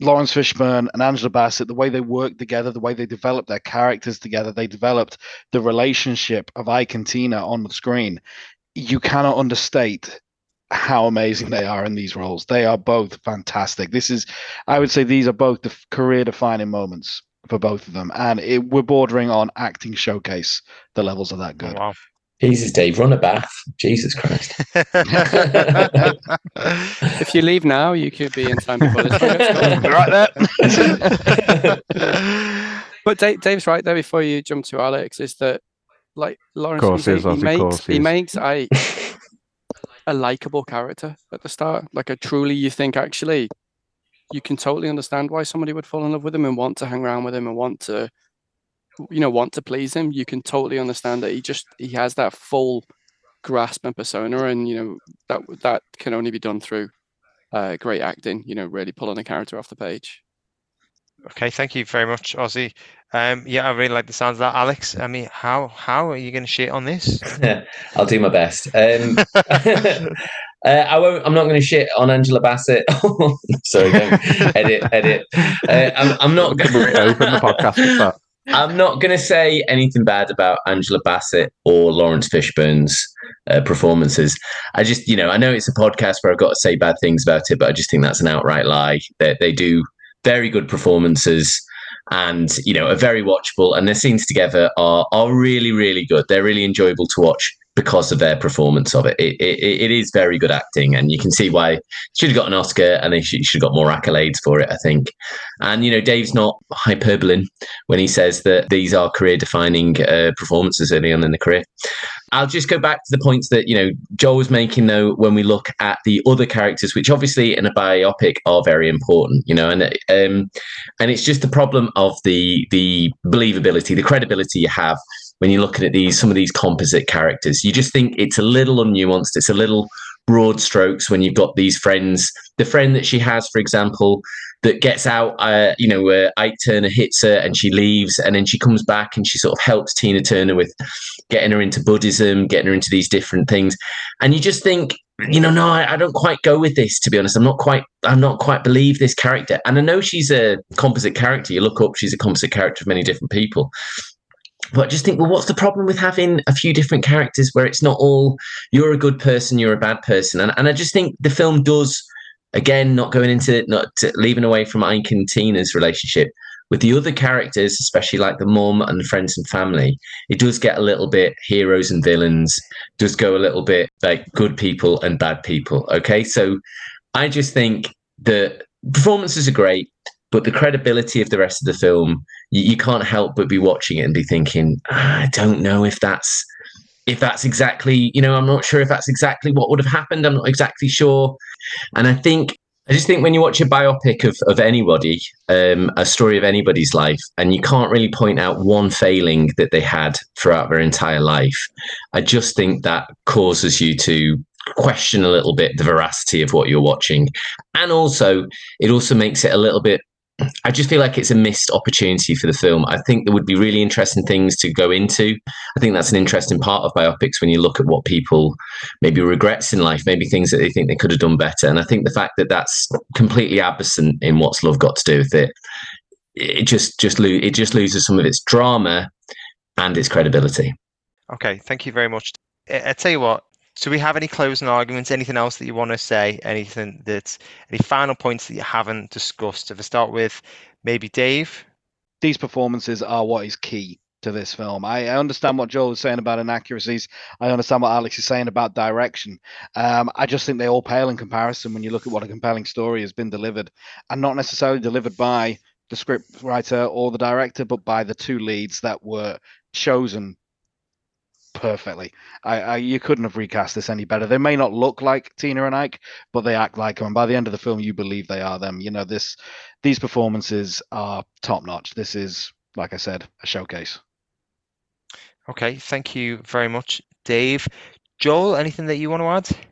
Laurence Fishburne and Angela Bassett, the way they worked together, the way they developed their characters together, they developed the relationship of Ike and Tina on the screen. You cannot understate how amazing they are in these roles. They are both fantastic. This is, I would say, these are both the career defining moments for both of them. And it, we're bordering on acting showcase. The levels are that good. Wow. Jesus, Dave, run a bath. Jesus Christ. If you leave now, you could be in time before this. one goes right there. but Dave, Dave's right there. Before you jump to Alex, is that like Laurence? Course he, he is, he makes course he he makes Ike a likable character at the start. Like a truly, you think actually, you can totally understand why somebody would fall in love with him and want to hang around with him and want to, you know, want to please him. You can totally understand that he just he has that full grasp and persona, and you know that that can only be done through uh, great acting. You know, really pulling a character off the page. Okay, thank you very much, Ausy. Um, yeah, I really like the sounds of that, Alex. I mean, how how are you going to shit on this? Yeah, I'll do my best. Um, uh, I won't. I'm not going to shit on Angela Bassett. Sorry, don't edit, edit. Uh, I'm, I'm not going to open the podcast. I'm not going to say anything bad about Angela Bassett or Laurence Fishburne's uh, performances. I just, you know, I know it's a podcast where I've got to say bad things about it, but I just think that's an outright lie. That they, they do very good performances and you know are very watchable and their scenes together are are really really good they're really enjoyable to watch because of their performance of it. It, it, it is very good acting, and you can see why should have got an Oscar, and they should, should have got more accolades for it. I think, and you know, Dave's not hyperbole when he says that these are career-defining uh, performances early on in the career. I'll just go back to the points that you know Joel was making, though, when we look at the other characters, which obviously in a biopic are very important, you know, and um, and it's just the problem of the the believability, the credibility you have when you're looking at these some of these composite characters. You just think it's a little unnuanced, it's a little broad strokes when you've got these friends. The friend that she has, for example, that gets out, uh, you know, where Ike Turner hits her and she leaves, and then she comes back and she sort of helps Tina Turner with getting her into Buddhism, getting her into these different things, and you just think. You know, no, I, I don't quite go with this. To be honest, I'm not quite. I'm not quite believe this character. And I know she's a composite character. You look up, she's a composite character of many different people but I just think, well, what's the problem with having a few different characters where it's not all you're a good person, you're a bad person? And, and I just think the film does, again, not going into it, not leaving away from Ike and Tina's relationship with the other characters, especially like the mum and the friends and family. It does get a little bit heroes and villains, does go a little bit like good people and bad people. Okay, so I just think the performances are great but the credibility of the rest of the film you, you can't help but be watching it and be thinking ah, i don't know if that's if that's exactly you know i'm not sure if that's exactly what would have happened. I'm not exactly sure. And i think i just think when you watch a biopic of, of anybody um, a story of anybody's life and you can't really point out one failing that they had throughout their entire life i just think that causes you to question a little bit the veracity of what you're watching. And also it also makes it a little bit I just feel like it's a missed opportunity for the film. I think there would be really interesting things to go into. I think that's an interesting part of biopics when you look at what people maybe regrets in life, maybe things that they think they could have done better. And I think the fact that that's completely absent in what's love got to do with it, it just just lo- it just loses some of its drama and its credibility. Okay, thank you very much. I, I tell you what, do we have any closing arguments? Anything else that you want to say? Anything that any final points that you haven't discussed? If I start with maybe Dave. These performances are what is key to this film. I, I understand what Joel is saying about inaccuracies. I understand what Alex is saying about direction. Um, I just think they all pale in comparison when you look at what a compelling story has been delivered, and not necessarily delivered by the script writer or the director, but by the two leads that were chosen perfectly. I, I you couldn't have recast this any better. They may not look like Tina and Ike, but they act like them. And by the end of the film, you believe they are them. You know this. These performances are top notch. This is, like I said, a showcase. Okay, thank you very much, Dave. Joel, anything that you want to add?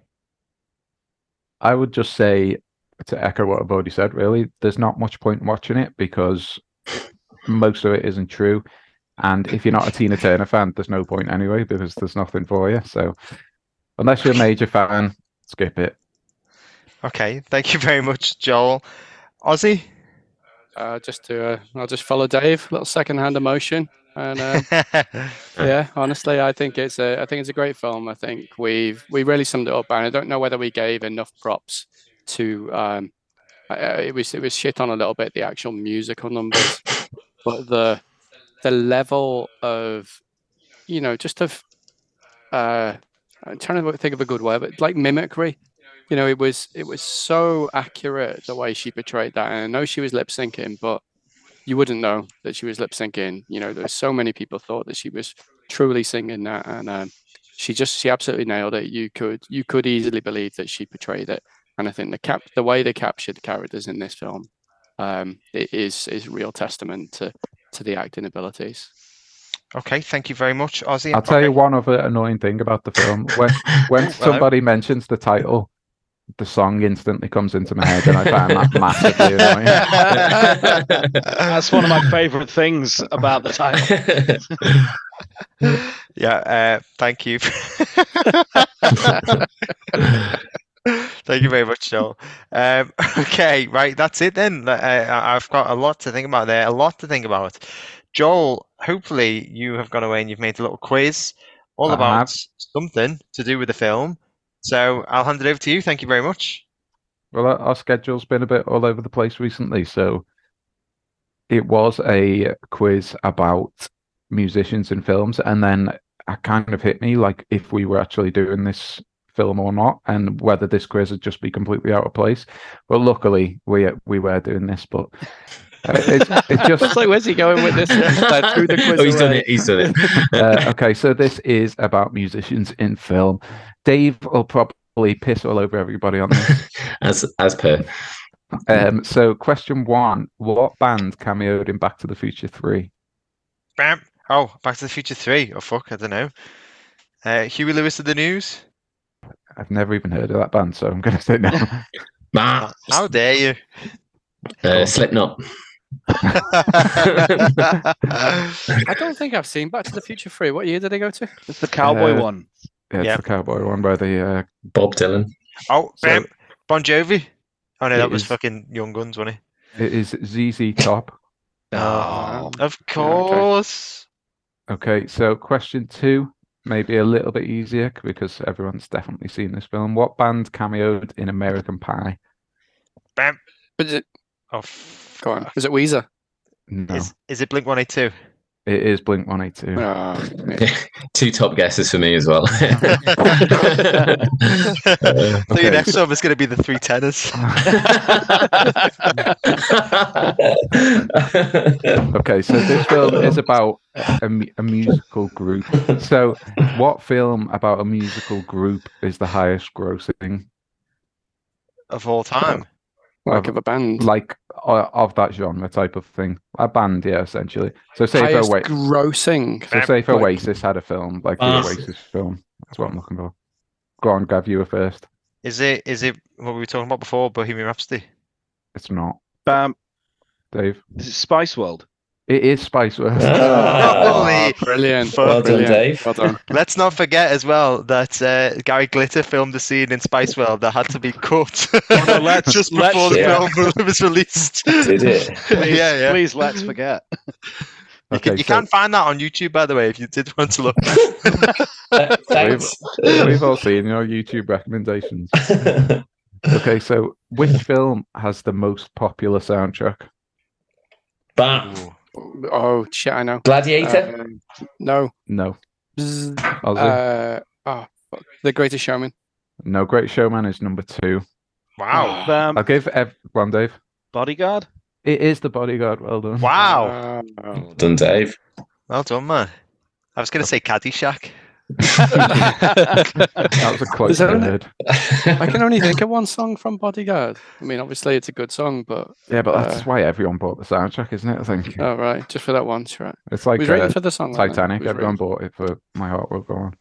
I would just say to echo what I've already said, really, there's not much point watching it because most of it isn't true. And if you're not a Tina Turner fan, there's no point anyway because there's nothing for you. So unless you're a major fan, skip it. Okay, thank you very much, Joel. Ausy? Uh, just to, uh, I'll just follow Dave. A little second-hand emotion, and uh, yeah, honestly, I think it's a, I think it's a great film. I think we've we really summed it up, and I don't know whether we gave enough props to. Um, uh, it was it was shit on a little bit the actual musical numbers, but the the level of, you know, just of, uh, I'm trying to think of a good word, but like mimicry. You know, it was it was so accurate the way she portrayed that, and I know she was lip syncing, but you wouldn't know that she was lip syncing. You know, there's so many people thought that she was truly singing that, and um, she just she absolutely nailed it. You could you could easily believe that she portrayed it, and I think the cap the way they captured the characters in this film, um, it is is real testament to to the acting abilities. Okay, thank you very much, Ausy. I'll tell you one other annoying thing about the film. When when somebody mentions the title, the song instantly comes into my head, and I find that massively annoying. That's one of my favorite things about the title. Yeah, uh, thank you. Thank you very much, Joel. Um, okay, right, that's it then. Uh, I've got a lot to think about there, a lot to think about. Joel, hopefully you have gone away and you've made a little quiz all I about have. something to do with the film. So I'll hand it over to you. Thank you very much. Well, our- our schedule's been a bit all over the place recently, so it was a quiz about musicians in films, and then it kind of hit me like if we were actually doing this film or not, and whether this quiz would just be completely out of place. But luckily, we we were doing this, but it's, it, it just It's like, where's he going with this? I threw the quiz oh, he's done it. He's done it. uh, okay, so this is about musicians in film. Dave will probably piss all over everybody on this. as as per. Um, so, question one: What band cameoed in Back to the Future Three? Bam. Oh, Back to the Future 3. Oh, fuck, I don't know. Uh, Huey Lewis of the News? I've never even heard of that band, so I'm going to say no. Ah, How dare you? uh, Slipknot. I don't think I've seen Back to the Future 3. What year did they go to? It's the cowboy Uh, one. Yeah, it's Yep. the cowboy one by the. Uh, Bob Dylan. oh, So- Bon Jovi? Oh, no, that was is- fucking Young Guns, wasn't it? it is ZZ Top. Oh. Of course. Okay, so question two, maybe a little bit easier because everyone's definitely seen this film. What band cameoed in American Pie? Bam. Is it, Oh, f- go on. Is it Weezer? No, Is, is it Blink 182? It is Blink One Eight Two. Oh. Two top guesses for me as well. Uh, so your next one is going to be the Three Tenors. Okay, so this film is about a, a musical group. So, what film about a musical group is the highest grossing, of all time. Like of a band. like uh, of that genre type of thing? A band, yeah, essentially. So, say if, Highest Oa- grossing. so say if like- Oasis had a film, like the Ah. Oasis film. That's what I'm looking for. Go on, Gav, you were first. Is it? Is it what we were talking about before? Bohemian Rhapsody. It's not, Bam. Dave. Is it Spice World? It is Spice World. Holy Brilliant. fuck. Well done, Dave. Well done. Let's not forget as well that uh, Gary Glitter filmed a scene in Spice World that had to be cut no, just let's- before the Yeah. film was released. Did it? Please, yeah, yeah. Please let's forget. You, can, Okay, you so- can't find that on YouTube, by the way, if you did want to look. Thanks. We've all seen your YouTube recommendations. Okay, so which film has the most popular soundtrack? Bam. Oh, shit, I know. Gladiator. Um, no. No. Bzz, Uh, oh, fuck. The Greatest Showman. no, Great Showman is number two. wow. Bam. I'll give ev- one, Dave. Bodyguard. It is the bodyguard. Well done. Wow. Oh, Well done, Dave. Well done, man. I was going to say Caddyshack. That was a close Is that an- third. I can only think of one song from Bodyguard. I mean, obviously it's a good song, but Yeah, but that's Uh, why everyone bought the soundtrack, isn't it? I think oh right, just for that once, right? it's like Who's rating uh, for the song? Titanic. Who's Everyone rating? bought it for My Heart Will Go On.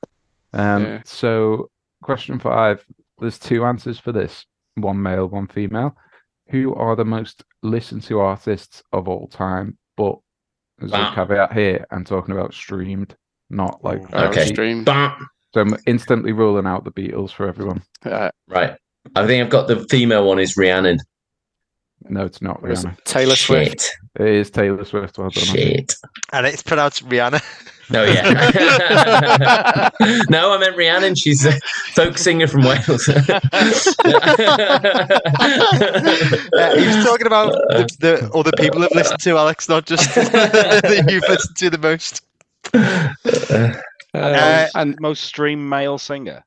Um, Yeah. So, question five. There's two answers for this. One male, one female. Who are the most listened to artists of all time? But there's Wow. a caveat here. I'm talking about streamed, not like Ooh. Okay. stream. Bam. So I'm instantly ruling out the Beatles for everyone. Uh, Right. I think I've got the female one is Rhiannon. No, it's not what is it? Rihanna. Taylor Swift. Shit. It is Taylor Swift. Well done. Andy. Shit. And it's pronounced Rihanna. Oh yeah. no, I meant Rhiannon. She's a folk singer from Wales. Uh, he was talking about the, the other people have listened to Alex, not just that you've listened to the most. Uh, Uh, and Most streamed male singer.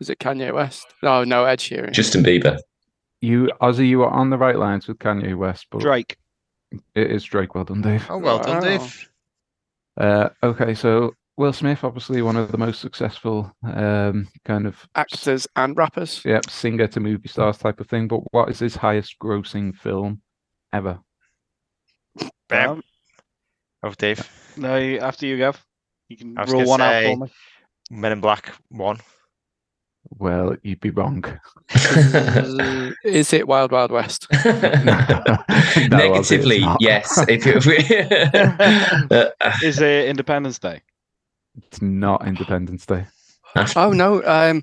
is it Kanye West? No, no, Ed Sheeran. Justin Bieber. You, Ausy, you are on the right lines with Kanye West, but Drake. it is Drake. Well done, Dave. Oh, well done, Dave. Uh, okay, so Will Smith, obviously one of the most successful um, kind of actors and rappers. yep, singer to movie stars type of thing. But what is his highest grossing film ever? Bam. Um, Oh, Dave. No, after you, Gav. You can I was rule gonna one out say- for me. Men in Black 1. Well, you'd be wrong. Is it Wild Wild West? Negatively, not. yes. If, you- if we, Uh, Is it Independence Day? It's not Independence Day. Oh no. Um,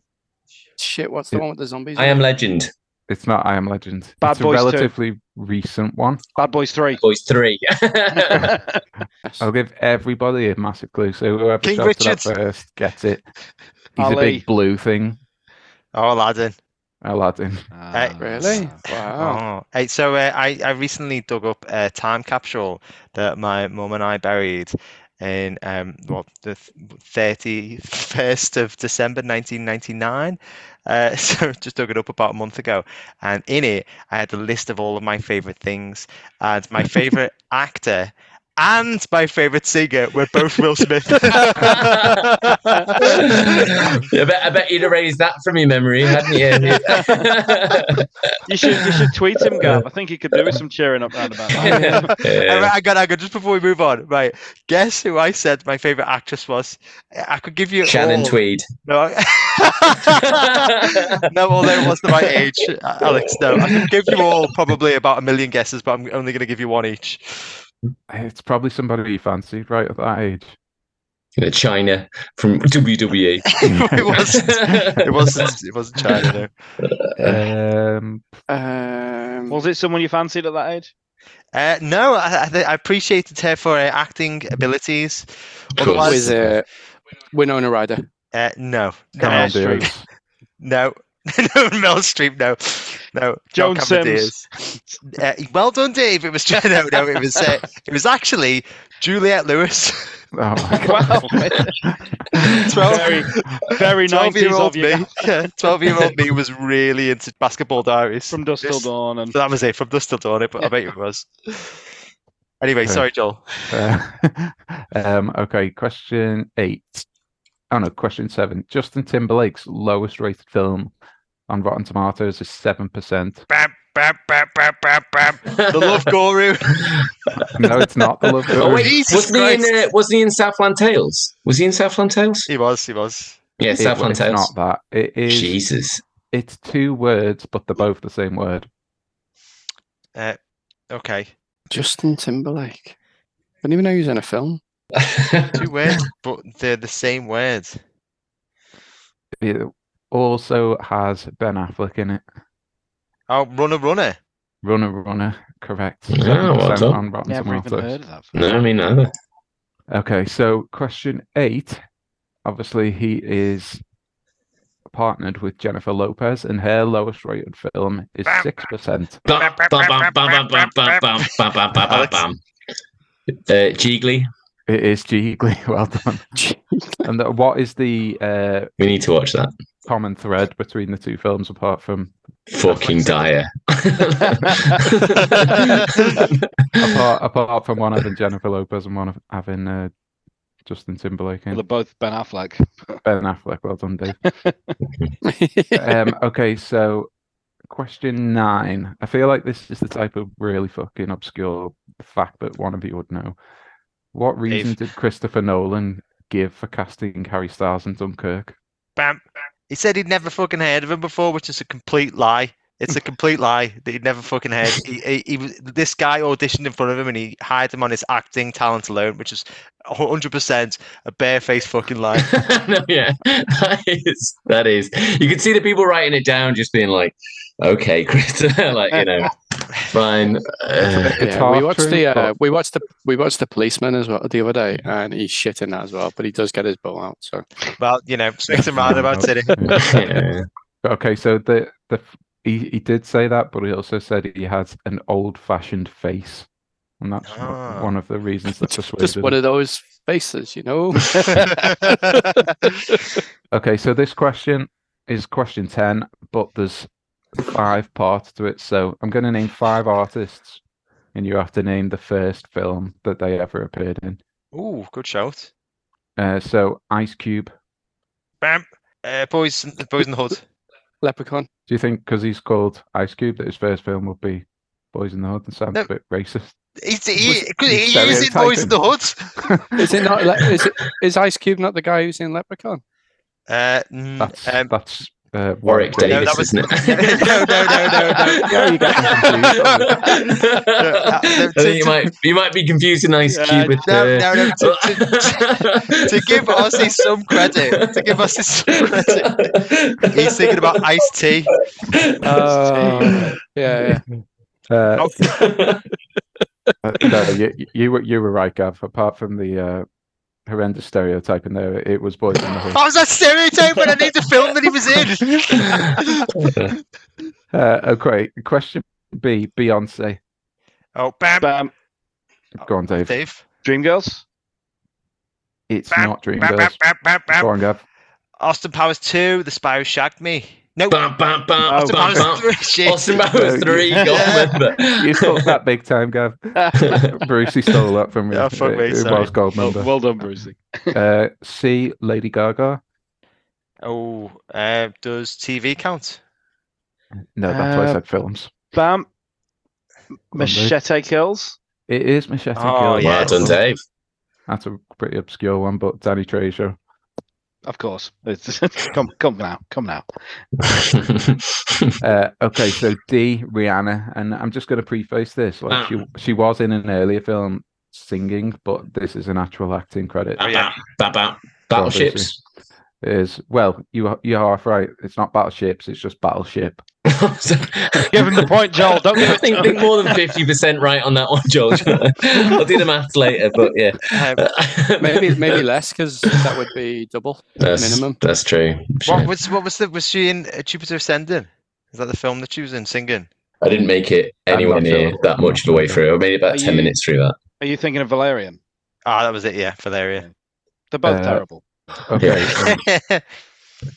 shit. What's the It- one with the zombies? I am Legend. It's not I Am Legend. Bad it's a Boys 2. relatively recent one. Bad Boys 3. Boys three. I'll give everybody a massive clue. So whoever King shouts it out Richard. first gets it. He's a big blue thing. Oh, Aladdin. Aladdin. Ah, Really? Wow. Oh, hey, so uh, I, I recently dug up a time capsule that my mum and I buried in um, what the thirty first of December, nineteen ninety nine. Uh, so just dug it up about a month ago, and in it I had a list of all of my favorite things, and my favorite actor and my favorite singer were both Will Smith. I, bet, I bet you'd erase that from your memory, hadn't you? You should you should tweet him, Gav. I think he could do with some cheering up round about that. Yeah. I got, I got. Just before we move on, right? Guess who I said my favorite actress was? I could give you Shannon all. Tweed. No, no, although it was the right age, uh, Alex. No, I can give you all probably about a million guesses, but I'm only going to give you one each. It's probably somebody you fancied right at that age. Chyna from WWE. it wasn't. It wasn't. It wasn't Chyna. No. Um, Um, Was it someone you fancied at that age? Uh, no, I, I, I appreciated her for her acting abilities. Otherwise, was it Winona Ryder? uh, no, Cameron no, Diaz. no, no, Mel Streep, no, no, Joan not Cameron Sims. Uh, well done, Dave. It was no, no, it was uh, it was actually Juliette Lewis. Oh my God. Wow. 12, very, very 12 year old me, yeah, 12 year old me was really into basketball diaries. From Dusk Till Dawn and So that was it from Dusk Till Dawn. I, I bet it was. Anyway, Okay. sorry, Joel. Uh, um, okay, question eight. Oh no, question seven. Justin Timberlake's lowest rated film on Rotten Tomatoes is seven percent. Bam, bam, bam, bam, bam, bam. The Love Guru. No, it's not the love. Oh wait, Jesus wasn't he in? Uh, wasn't he in Southland Tales? Was he in Southland Tales? He was, he was. Yeah, It- Southland it's Tales. not that. It is. Jesus. It's two words, but they're both the same word. Uh, okay. Justin Timberlake. I didn't even know he was in a film. Two words, but they're the same word. It also has Ben Affleck in it. Oh, Runner Runner. Runner Runner, correct. Yeah, well on heard of that. No, me neither. Okay, so question eight. Obviously, he is partnered with Jennifer Lopez, and her lowest rated film is six percent. Gigli. It is Gigli. Well done. and the, what is the uh, We need to watch that. common thread between the two films, apart from Fucking dire. apart, apart from one having Jennifer Lopez and one of having uh, Justin Timberlake Well, in. they're both Ben Affleck. Ben Affleck, well done, Dave. um, okay, so question nine. I feel like this is the type of really fucking obscure fact that one of you would know. What reason did Christopher Nolan give for casting Harry Styles in Dunkirk? Bam. He said he'd never fucking heard of him before, which is a complete lie. It's a complete lie that he'd never fucking heard. He, he, he was this guy auditioned in front of him and he hired him on his acting talent alone, which is hundred percent a barefaced fucking lie. no, yeah, that is, that is. You can see the people writing it down, just being like, "Okay, Chris," like you know, fine. Uh, yeah, we watched the uh, we watched the we watched the policeman as well the other day, and he's shit in that as well. But he does get his butt out. So Well, you know, swings and roundabouts, did he? yeah. Okay, so the the he, he did say that, but he also said he has an old-fashioned face, and that's one- Ah. one of the reasons that just persuaded one of those faces, you know. Okay, so this question is question 10, but there's five parts to it. So I'm going to name five artists, and you have to name the first film that they ever appeared in. Ooh, good shout. Uh, so Ice Cube, Bam. Uh, boys, boys in the hood. Leprechaun. do you think because he's called Ice Cube that his first film would be Boyz n the Hood? That sounds No. a bit racist. He's, he, Was- he, he's is in Boyz n the Hood. Is it not? Is it is Ice Cube not the guy who's in Leprechaun? Uh, mm, That's um, that's uh, Warwick Davis. Davis, that was- isn't it? no, no, no, no, no. Yeah, you get confused. I think you might you might be confusing Ice Uh, Cube with no, uh, no, no, to- to give Ausy some credit, to give Ausy some credit, he's thinking about Ice-T. Oh, yeah, yeah. Uh, Uh, no, you, you were you were right, Gav. Apart from the uh, horrendous stereotype in there, it was Boyz n the Hood. I was that stereotype when I need the film that he was in. Uh, okay, question B, Beyonce. Oh, bam, Bam. Go on, Dave. Dave. Dreamgirls. It's Bam, not Bam, bam, Dreamgirls. bam, bam, Go on, Gav. Austin Powers 2, The Spy Who Shagged Me. No, Bam, bam, bam, Austin bam, Powers bam. 3. Austin Powers No, three. you- Gold member. You took that big time, Gav. Brucey stole that from me. Oh, fuck me, it, it sorry. was gold Well, member. well done, Brucey. Uh, C, Lady Gaga. Oh, uh, does TV count? No, that's why I Uh, said films. Bam. Machete kills. It is Machete Oh, Kills. yeah. Well done, Dave. That's a pretty obscure one, but Danny Trejo. Of course. It's, come, come now. Come now. Uh, okay, so D, Rihanna, and I'm just going to preface this. Like she, she was in an earlier film singing, but this is an actual acting credit. Bam, bam, bam, bam. Battleships. It is well, you you are half right. It's not battleships; it's just battleship. Give him the point, Joel. Don't give it think, think more than fifty percent right on that one, George. I'll do the maths later, but yeah, Um, Maybe maybe less because that would be double that's, minimum. That's true. what was what was the was she in uh, Jupiter Ascending? Is that the film that she was in singing? I didn't make it I'm anywhere near sure. that much of the way through. I made it about Are ten you- minutes through that. Are you thinking of Valerian? Ah, that was it. Yeah, Valerian. They're both Uh, terrible. Okay, Yeah.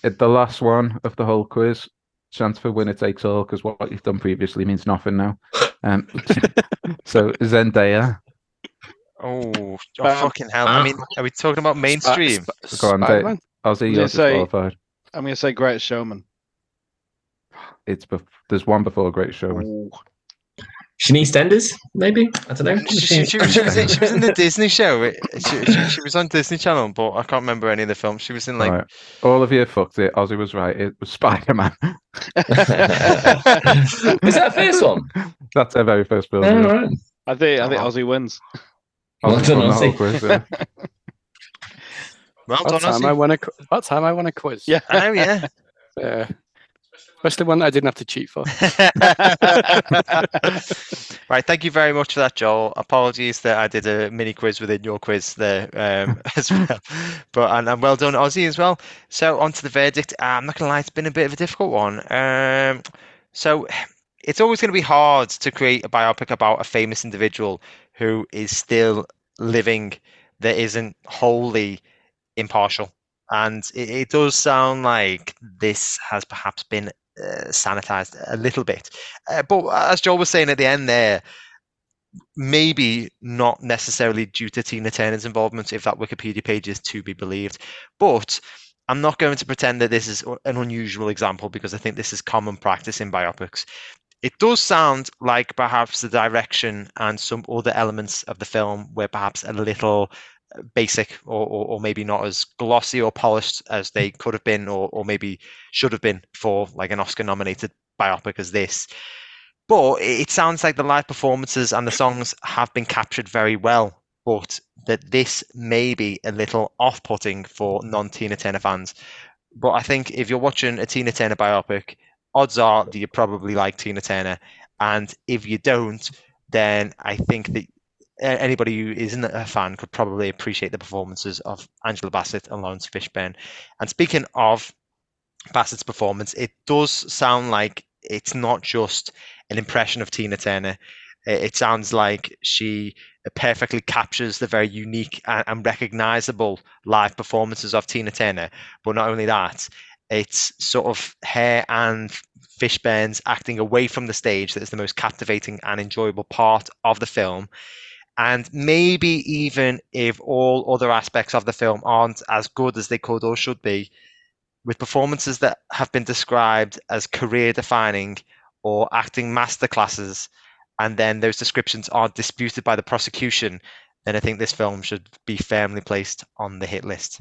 um, the last one of the whole quiz. Chance for winner takes all because what you've done previously means nothing now. Um, so Zendaya, oh, oh Bam. fucking hell! I mean, are we talking about mainstream? Sp- Go on, Dave. Spider-Man? Ausy, Yeah, you're say- disqualified. I'm going to say Great Showman. It's bef- there's one before Great Showman. Shanice Stenders, maybe. I don't know. She, she, she, was- she was in, was in the Disney show. She, she, she was on Disney Channel, but I can't remember any of the films. She was in like Right. All of you fucked it. Ausy was right. It was Spider Man. Is that the first one? That's her very first film. All yeah. right. I think I think Oh. Ausy wins. Well Ausy done, won Ausy. quiz, yeah. well What done, time I Ausy. won a what time I won a quiz? Yeah. Oh know, yeah. Yeah. Especially one I didn't have to cheat for. right, thank you very much for that, Joel. Apologies that I did a mini quiz within your quiz there um, as well. But and, and well done, Ausy, as well. So on to the verdict. Uh, I'm not gonna lie, it's been a bit of a difficult one. Um, so it's always going to be hard to create a biopic about a famous individual who is still living that isn't wholly impartial. And it, it does sound like this has perhaps been uh, sanitized a little bit. Uh, but as Joel was saying at the end there, maybe not necessarily due to Tina Turner's involvement, if that Wikipedia page is to be believed. But I'm not going to pretend that this is an unusual example because I think this is common practice in biopics. It does sound like perhaps the direction and some other elements of the film were perhaps a little basic or, or, or, maybe not as glossy or polished as they hmm. could have been or, or maybe should have been for like an Oscar nominated biopic as this. But it sounds like the live performances and the songs have been captured very well, but that this may be a little off putting for hmm. non Tina Turner fans. But I think if you're watching a Tina Turner biopic, odds are that you probably like Tina Turner. And if you don't, then I think that anybody who isn't a fan could probably appreciate the performances of Angela Bassett and Laurence Fishburne. And speaking of Bassett's performance, it does sound like it's not just an impression of Tina Turner. It sounds like she perfectly captures the very unique and recognizable live performances of Tina Turner. But not only that, it's sort of her and Fishburne's acting away from the stage that is the most captivating and enjoyable part of the film. And maybe even if all other aspects of the film aren't as good as they could or should be, with performances that have been described as career defining or acting masterclasses, and then those descriptions are disputed by the prosecution, then I think this film should be firmly placed on the hit list.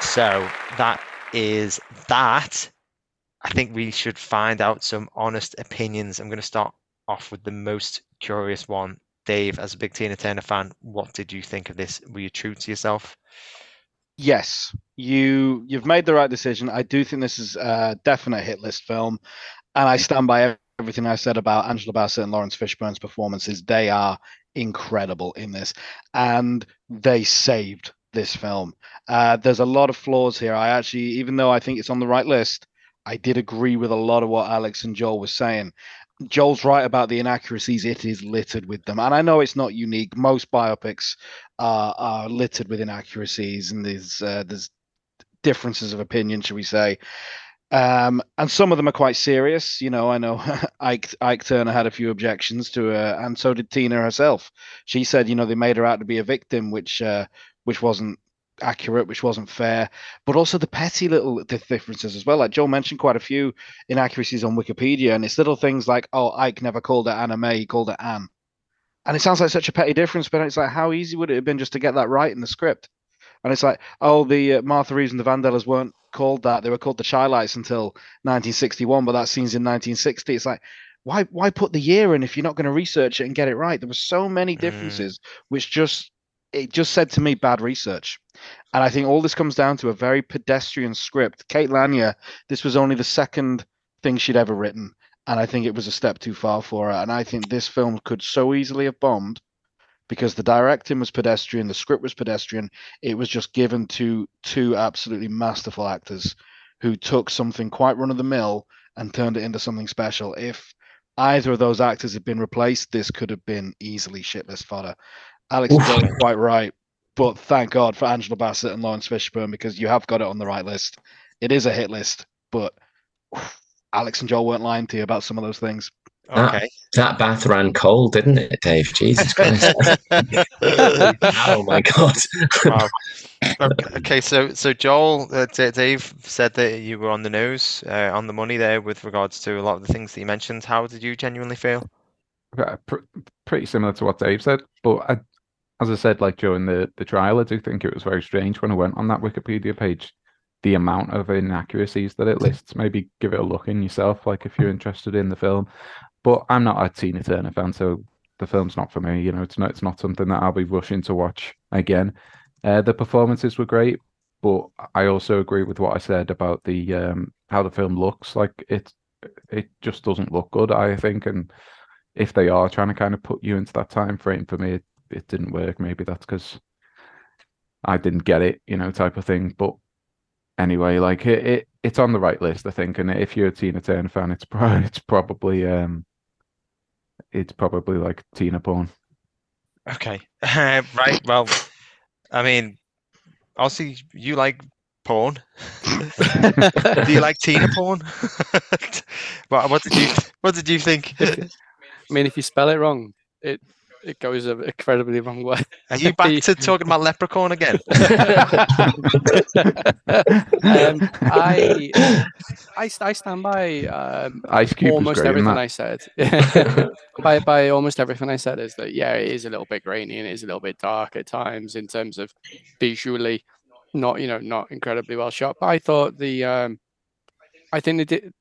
So that is that. I think we should find out some honest opinions. I'm going to start off with the most curious one. Dave, as a big Tina Turner fan, what did you think of this? Were you true to yourself? Yes, you you've made the right decision. I do think this is a definite hit list film, and I stand by everything I said about Angela Bassett and Laurence Fishburne's performances. They are incredible in this, and they saved this film. Uh, there's a lot of flaws here. I actually, even though I think it's on the right list, I did agree with a lot of what Alex and Joel was saying. Joel's right about the inaccuracies. It is littered with them, and I know it's not unique. Most biopics are, are littered with inaccuracies, and there's uh, there's differences of opinion, should we say? Um, and some of them are quite serious. You know, I know Ike Ike Turner had a few objections to her, and so did Tina herself. She said, you know, they made her out to be a victim, which uh, which wasn't accurate, which wasn't fair, but also the petty little differences as well. Like Joe mentioned quite a few inaccuracies on Wikipedia, and it's little things like, oh, Ike never called her Anna Mae, he called her Anne. And it sounds like such a petty difference, but it's like, how easy would it have been just to get that right in the script? And it's like, oh, the uh, Martha Reeves and the Vandellas weren't called that; they were called the Chi-Lites until 1961, but that scene's in 1960. It's like, why, why put the year in if you're not going to research it and get it right? There were so many mm. differences, mm. which just it just said to me bad research. And I think all this comes down to a very pedestrian script. Kate Lanier, this was only the second thing she'd ever written. And I think it was a step too far for her. And I think this film could so easily have bombed because the directing was pedestrian, the script was pedestrian. It was just given to two absolutely masterful actors who took something quite run of the mill and turned it into something special. If either of those actors had been replaced, this could have been easily shitless fodder. Alex is quite right. But thank God for Angela Bassett and Laurence Fishburne because you have got it on the right list. It is a hit list, but Alex and Joel weren't lying to you about some of those things. Okay. That, that bath ran cold, didn't it, Dave? Jesus Christ. oh my God. wow. Okay, so so Joel, uh, Dave said that you were on the nose, uh, on the money there with regards to a lot of the things that you mentioned. How did you genuinely feel? pretty similar to what Dave said, but I, as I said, like during the the trial, I do think it was very strange when I went on that Wikipedia page, the amount of inaccuracies that it lists. Maybe give it a look in yourself, like if you're interested in the film. But I'm not a Tina Turner fan, so the film's not for me. You know, it's not it's not something that I'll be rushing to watch again. Uh, the performances were great, but I also agree with what I said about the um, how the film looks. Like it, it just doesn't look good. I think, and if they are trying to kind of put you into that time frame, for me, it, it didn't work. Maybe that's because I didn't get it, you know, type of thing. But anyway, like it, it it's on the right list, I think. And if you're a Tina Turner fan, it's probably it's probably um it's probably like Tina porn. Okay, uh, right. Well, I mean, obviously you like porn. Do you like Tina porn? what, what did you What did you think? I mean, if you spell it wrong, it it goes an incredibly wrong way. Are you back to talking about Leprechaun again? um, I, I I stand by um, Ice Cube almost everything. I said. by by almost everything I said is that yeah, it is a little bit grainy and it is a little bit dark at times in terms of visually, not you know not incredibly well shot. But I thought the um, I think they did.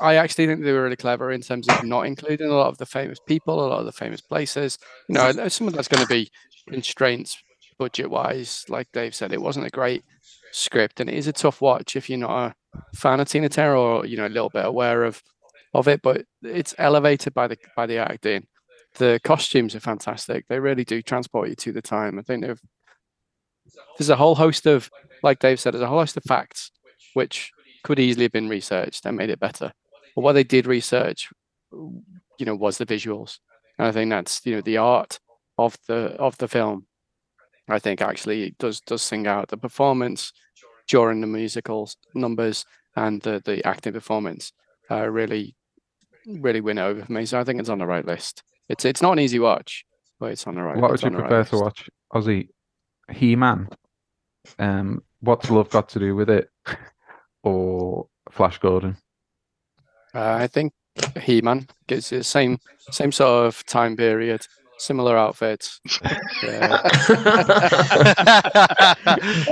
I actually think they were really clever in terms of not including a lot of the famous people, a lot of the famous places. You know, mm-hmm. some of that's going to be constraints budget wise. Like Dave said, it wasn't a great script, and it is a tough watch if you're not a fan of Tina Turner or you know a little bit aware of of it. But it's elevated by the by the acting. The costumes are fantastic. They really do transport you to the time. I think they've there's a whole host of, like Dave said, there's a whole host of facts which could easily have been researched and made it better. But what they did research, you know, was the visuals. And I think that's you know the art of the of the film. I think actually does does sing out the performance during the musical numbers and the the acting performance uh, really really win over for me. So I think it's on the right list. It's it's not an easy watch, but it's on the right. What would you the right prefer to list. watch? Ausy, He Man. Um, what's love got to do with it? Or Flash Gordon? Uh, I think He Man gets the same same sort of time period, similar outfits. Yeah.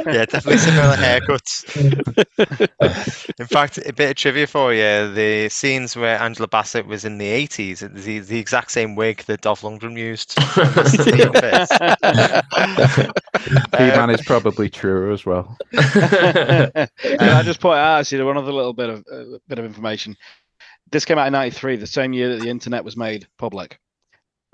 yeah, definitely similar haircuts. in fact, a bit of trivia for you: the scenes where Angela Bassett was in the eighties, it's the, the exact same wig that Dolph Lundgren used. He Man is probably truer as well. Can I just point out actually one other little bit of uh, bit of information? This came out in '93, the same year that the internet was made public.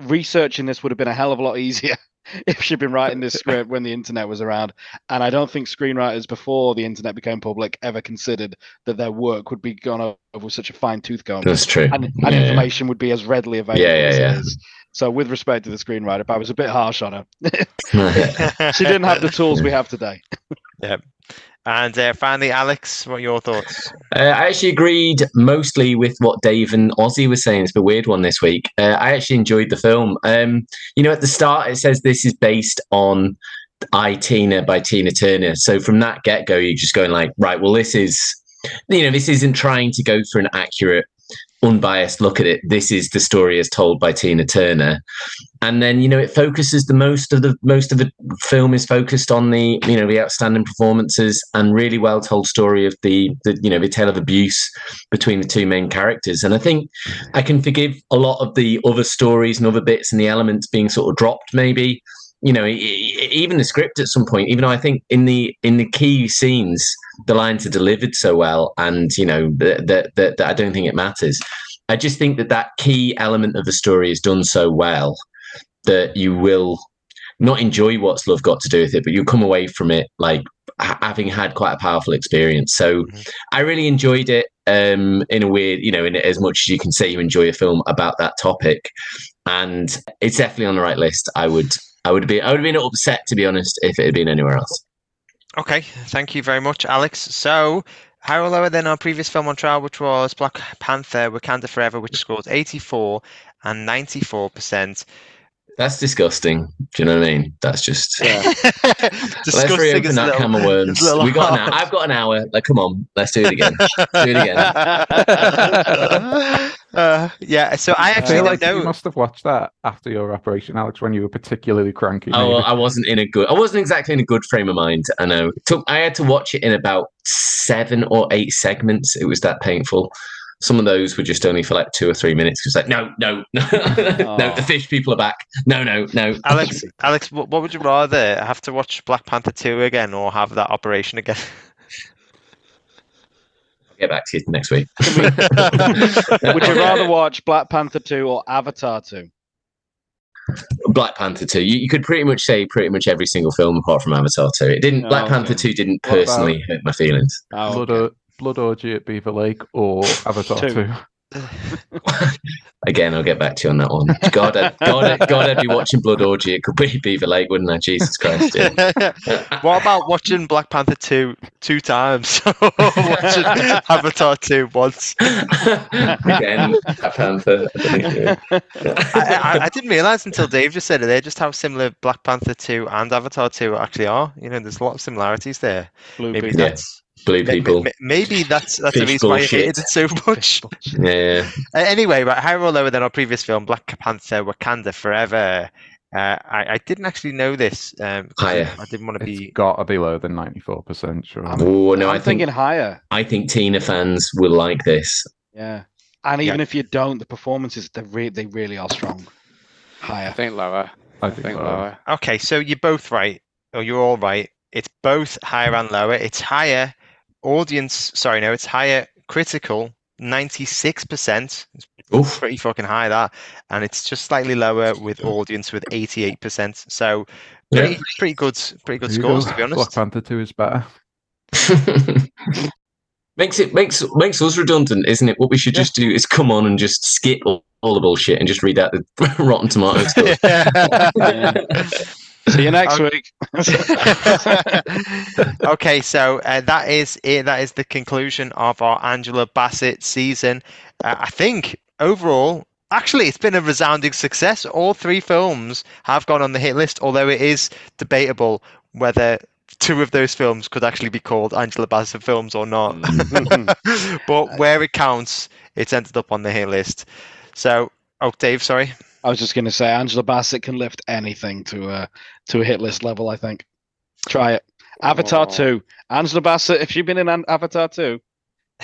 Researching this would have been a hell of a lot easier if she'd been writing this script when the internet was around. And I don't think screenwriters before the internet became public ever considered that their work would be gone over with such a fine tooth comb. That's true. And, and Yeah, yeah. information would be as readily available Yeah, yeah, as yeah. it is. So, with respect to the screenwriter, I was a bit harsh on her. she didn't have the tools we have today. And uh, finally, Alex, what are your thoughts? Uh, I actually agreed mostly with what Dave and Ausy were saying. It's a weird one this week. Uh, I actually enjoyed the film. Um, you know, at the start it says this is based on I Tina by Tina Turner. So from that get go, you're just going like, right, well, this is, you know, this isn't trying to go for an accurate, unbiased look at it. This is the story as told by Tina Turner. And then you know it focuses the most of the most of the film is focused on the you know the outstanding performances and really well told story of the the you know the tale of abuse between the two main characters. And I think I can forgive a lot of the other stories and other bits and the elements being sort of dropped maybe. You know, even the script at some point. Even though I think in the in the key scenes the lines are delivered so well, and you know that that that that I don't think it matters. I just think that that key element of the story is done so well that you will not enjoy what's love got to do with it, but you'll come away from it like ha- having had quite a powerful experience. So Mhm. I really enjoyed it um, in a weird, you know, in as much as you can say you enjoy a film about that topic, and it's definitely on the right list. I would, I would be, I would have been upset to be honest if it had been anywhere else. Okay, thank you very much, Alex. So, higher or lower than our previous film on trial, which was Black Panther Wakanda Forever, which scored 84 and 94%. That's disgusting. Do you know what I mean? That's just. Let's Disgusting reopen that little- can of worms. We got an hour. I've got an hour. Like, come on, let's do it again. do it again. uh, yeah, so I I actually feel didn't like you must have watched that after your operation, Alex, when you were particularly cranky. Oh, maybe. I wasn't in a good. I wasn't exactly in a good frame of mind. I know. It took. I had to watch it in about seven or eight segments. It was that painful. Some of those were just only for like two or three minutes. Because like, no, no, no, no. Oh. The fish people are back. No, no, no. Alex, Alex, what, what would you rather have to watch Black Panther 2 again or have that operation again? I'll get back to you next week. Would you rather watch Black Panther 2 or Avatar 2? Black Panther two? You, you could pretty much say pretty much every single film apart from Avatar two. It didn't. Oh, Black okay. Panther two didn't What about- personally hurt my feelings. Oh, Blood, okay. or- Blood Orgy at Beaver Lake or Avatar Two. 2. Again, I'll get back to you on that one. God, I'd, God, I'd, God, I'd be watching Blood Orgy. It could be Beaver Lake, wouldn't I? Jesus Christ. Yeah. what about watching Black Panther 2 two times? watching Avatar 2 once? Again, Black Panther. I don't think, yeah. I, I, I didn't realize until Dave just said it there just how similar Black Panther 2 and Avatar 2 actually are. You know, there's a lot of similarities there. Blue Maybe people. Yeah. that's Blue people. maybe that's that's the Fish reason why you bullshit. hated it so much. Yeah. Uh, anyway, right, higher or lower than our previous film, Black Panther: Wakanda Forever. Uh, I, I didn't actually know this. Um, 'cause I- Higher. I didn't want to It's be. got to be lower than 94%, sure. Oh no, I'm I think thinking higher. I think Tina fans will like this. Yeah. And even if you don't, the performances they re- they really are strong. Higher. I Higher. think lower. I I think think lower. lower. Okay, so you're both right, or you're all right. It's both higher and lower. It's higher audience. Sorry, no, it's higher critical. 96%. It's pretty fucking high that. And it's just slightly lower with audience with 88%. So Yeah. pretty, pretty good pretty good There scores go. to be honest. Black Panther 2 is better. makes it makes makes us redundant, isn't it? What we should just do is come on and just skip all, all the bullshit and just read out the Rotten Tomatoes stuff. See you next Okay. week. okay, so uh, that is it. That is the conclusion of our Angela Bassett season. Uh, I think overall, actually, it's been a resounding success. All three films have gone on the hit list, although it is debatable whether two of those films could actually be called Angela Bassett films or not. but where it counts, it's ended up on the hit list. So, oh, Dave, sorry. I was just going to say Angela Bassett can lift anything to a to a hit list level. I think. Try it. Avatar Oh. two. Angela Bassett. If she'd been in An- Avatar two,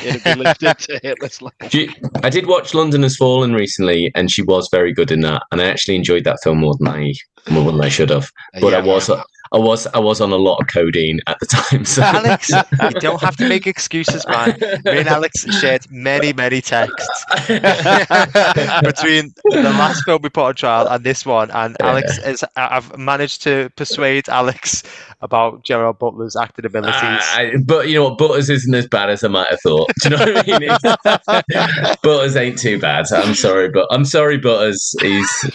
it'd be lifted to hit list level. You- I did watch London Has Fallen recently, and she was very good in that. And I actually enjoyed that film more than I more than I should have. Uh, but I Yeah. was I was I was on a lot of codeine at the time. So. Alex, you don't have to make excuses, man. Me and Alex shared many, many texts between the last film we put on trial and this one. And Alex is, I've managed to persuade Alex about Gerard Butler's acting abilities. I- but you know what? Butters isn't as bad as I might have thought. Do you know what I mean? Butters ain't too bad. I'm sorry, but I'm sorry, Butters. He's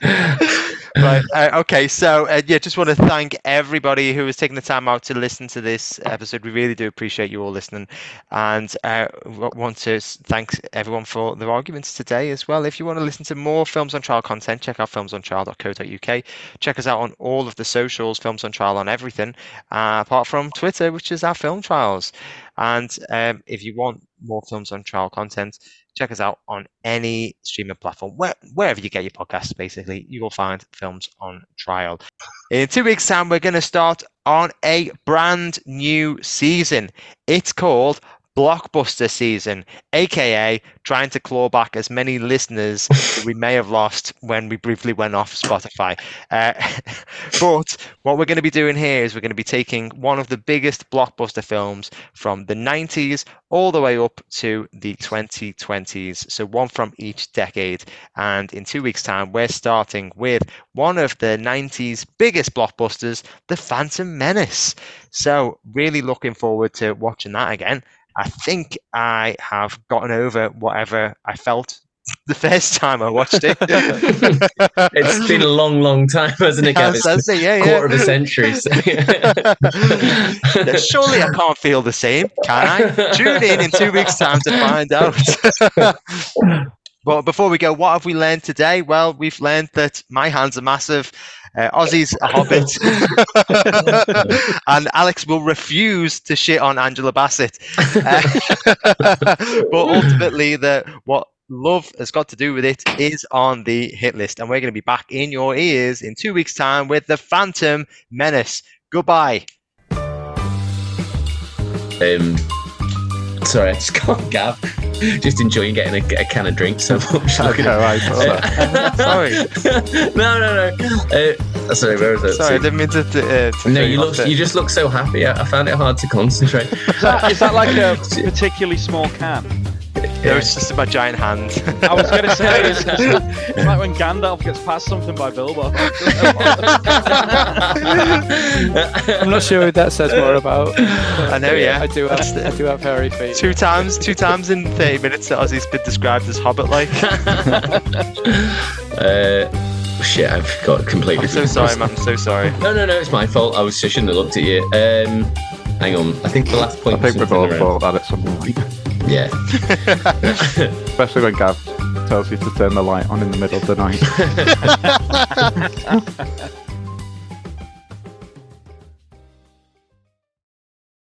right. Uh, okay. So, uh, yeah, just want to thank everybody who has taken the time out to listen to this episode. We really do appreciate you all listening, and uh, want to thank everyone for their arguments today as well. If you want to listen to more films on trial content, check out filmsontrial.co.uk. Check us out on all of the socials, films on trial on everything, uh, apart from Twitter, which is our film trials. And um, if you want more films on trial content, check us out on any streaming platform, where, wherever you get your podcasts, basically, you will find films on trial. In two weeks' time, we're going to start on a brand new season. It's called Blockbuster Season, aka trying to claw back as many listeners that we may have lost when we briefly went off Spotify. Uh, but what we're going to be doing here is we're going to be taking one of the biggest blockbuster films from the 90s all the way up to the 2020s. So one from each decade. And in two weeks' time, we're starting with one of the 90s biggest blockbusters, The Phantom Menace. So really looking forward to watching that again. I think I have gotten over whatever I felt the first time I watched it. it's been a long, long time, hasn't it? Gav? Yes, It's it, yeah, yeah. quarter of a century. so- Surely I can't feel the same, can I? Tune in in two weeks' time to find out. But before we go, what have we learned today? Well, we've learned that my hands are massive. Uh, Ausy's a hobbit, and Alex will refuse to shit on Angela Bassett. Uh, but ultimately, the what love has got to do with it is on the hit list, and we're going to be back in your ears in two weeks' time with the Phantom Menace. Goodbye. um, sorry, I just can't Gav. Just enjoying getting a, a can of drink so much. Okay, right, well, Sorry. no, no, no. Uh, sorry, where was that? Sorry, I didn't mean to. to, uh, to No, you look. You just look so happy. I, I found it hard to concentrate. Is that, is that like a particularly small can? No, it's just my giant hand. I was going to say it's, it's like when Gandalf gets past something by Bilbo. I'm not sure what that says more about. I know, yeah. I do have, I do have hairy feet. two times, two times in 30 minutes that Ausy's been described as hobbit-like. uh, shit, I've got completely. I'm so sorry, man. I'm so sorry. No, no, no, it's my fault. I was I shouldn't have looked at you. Um, hang on. I think the last I point. think was we've all thought that at some point, Yeah. especially when Gav tells you to turn the light on in the middle of the night.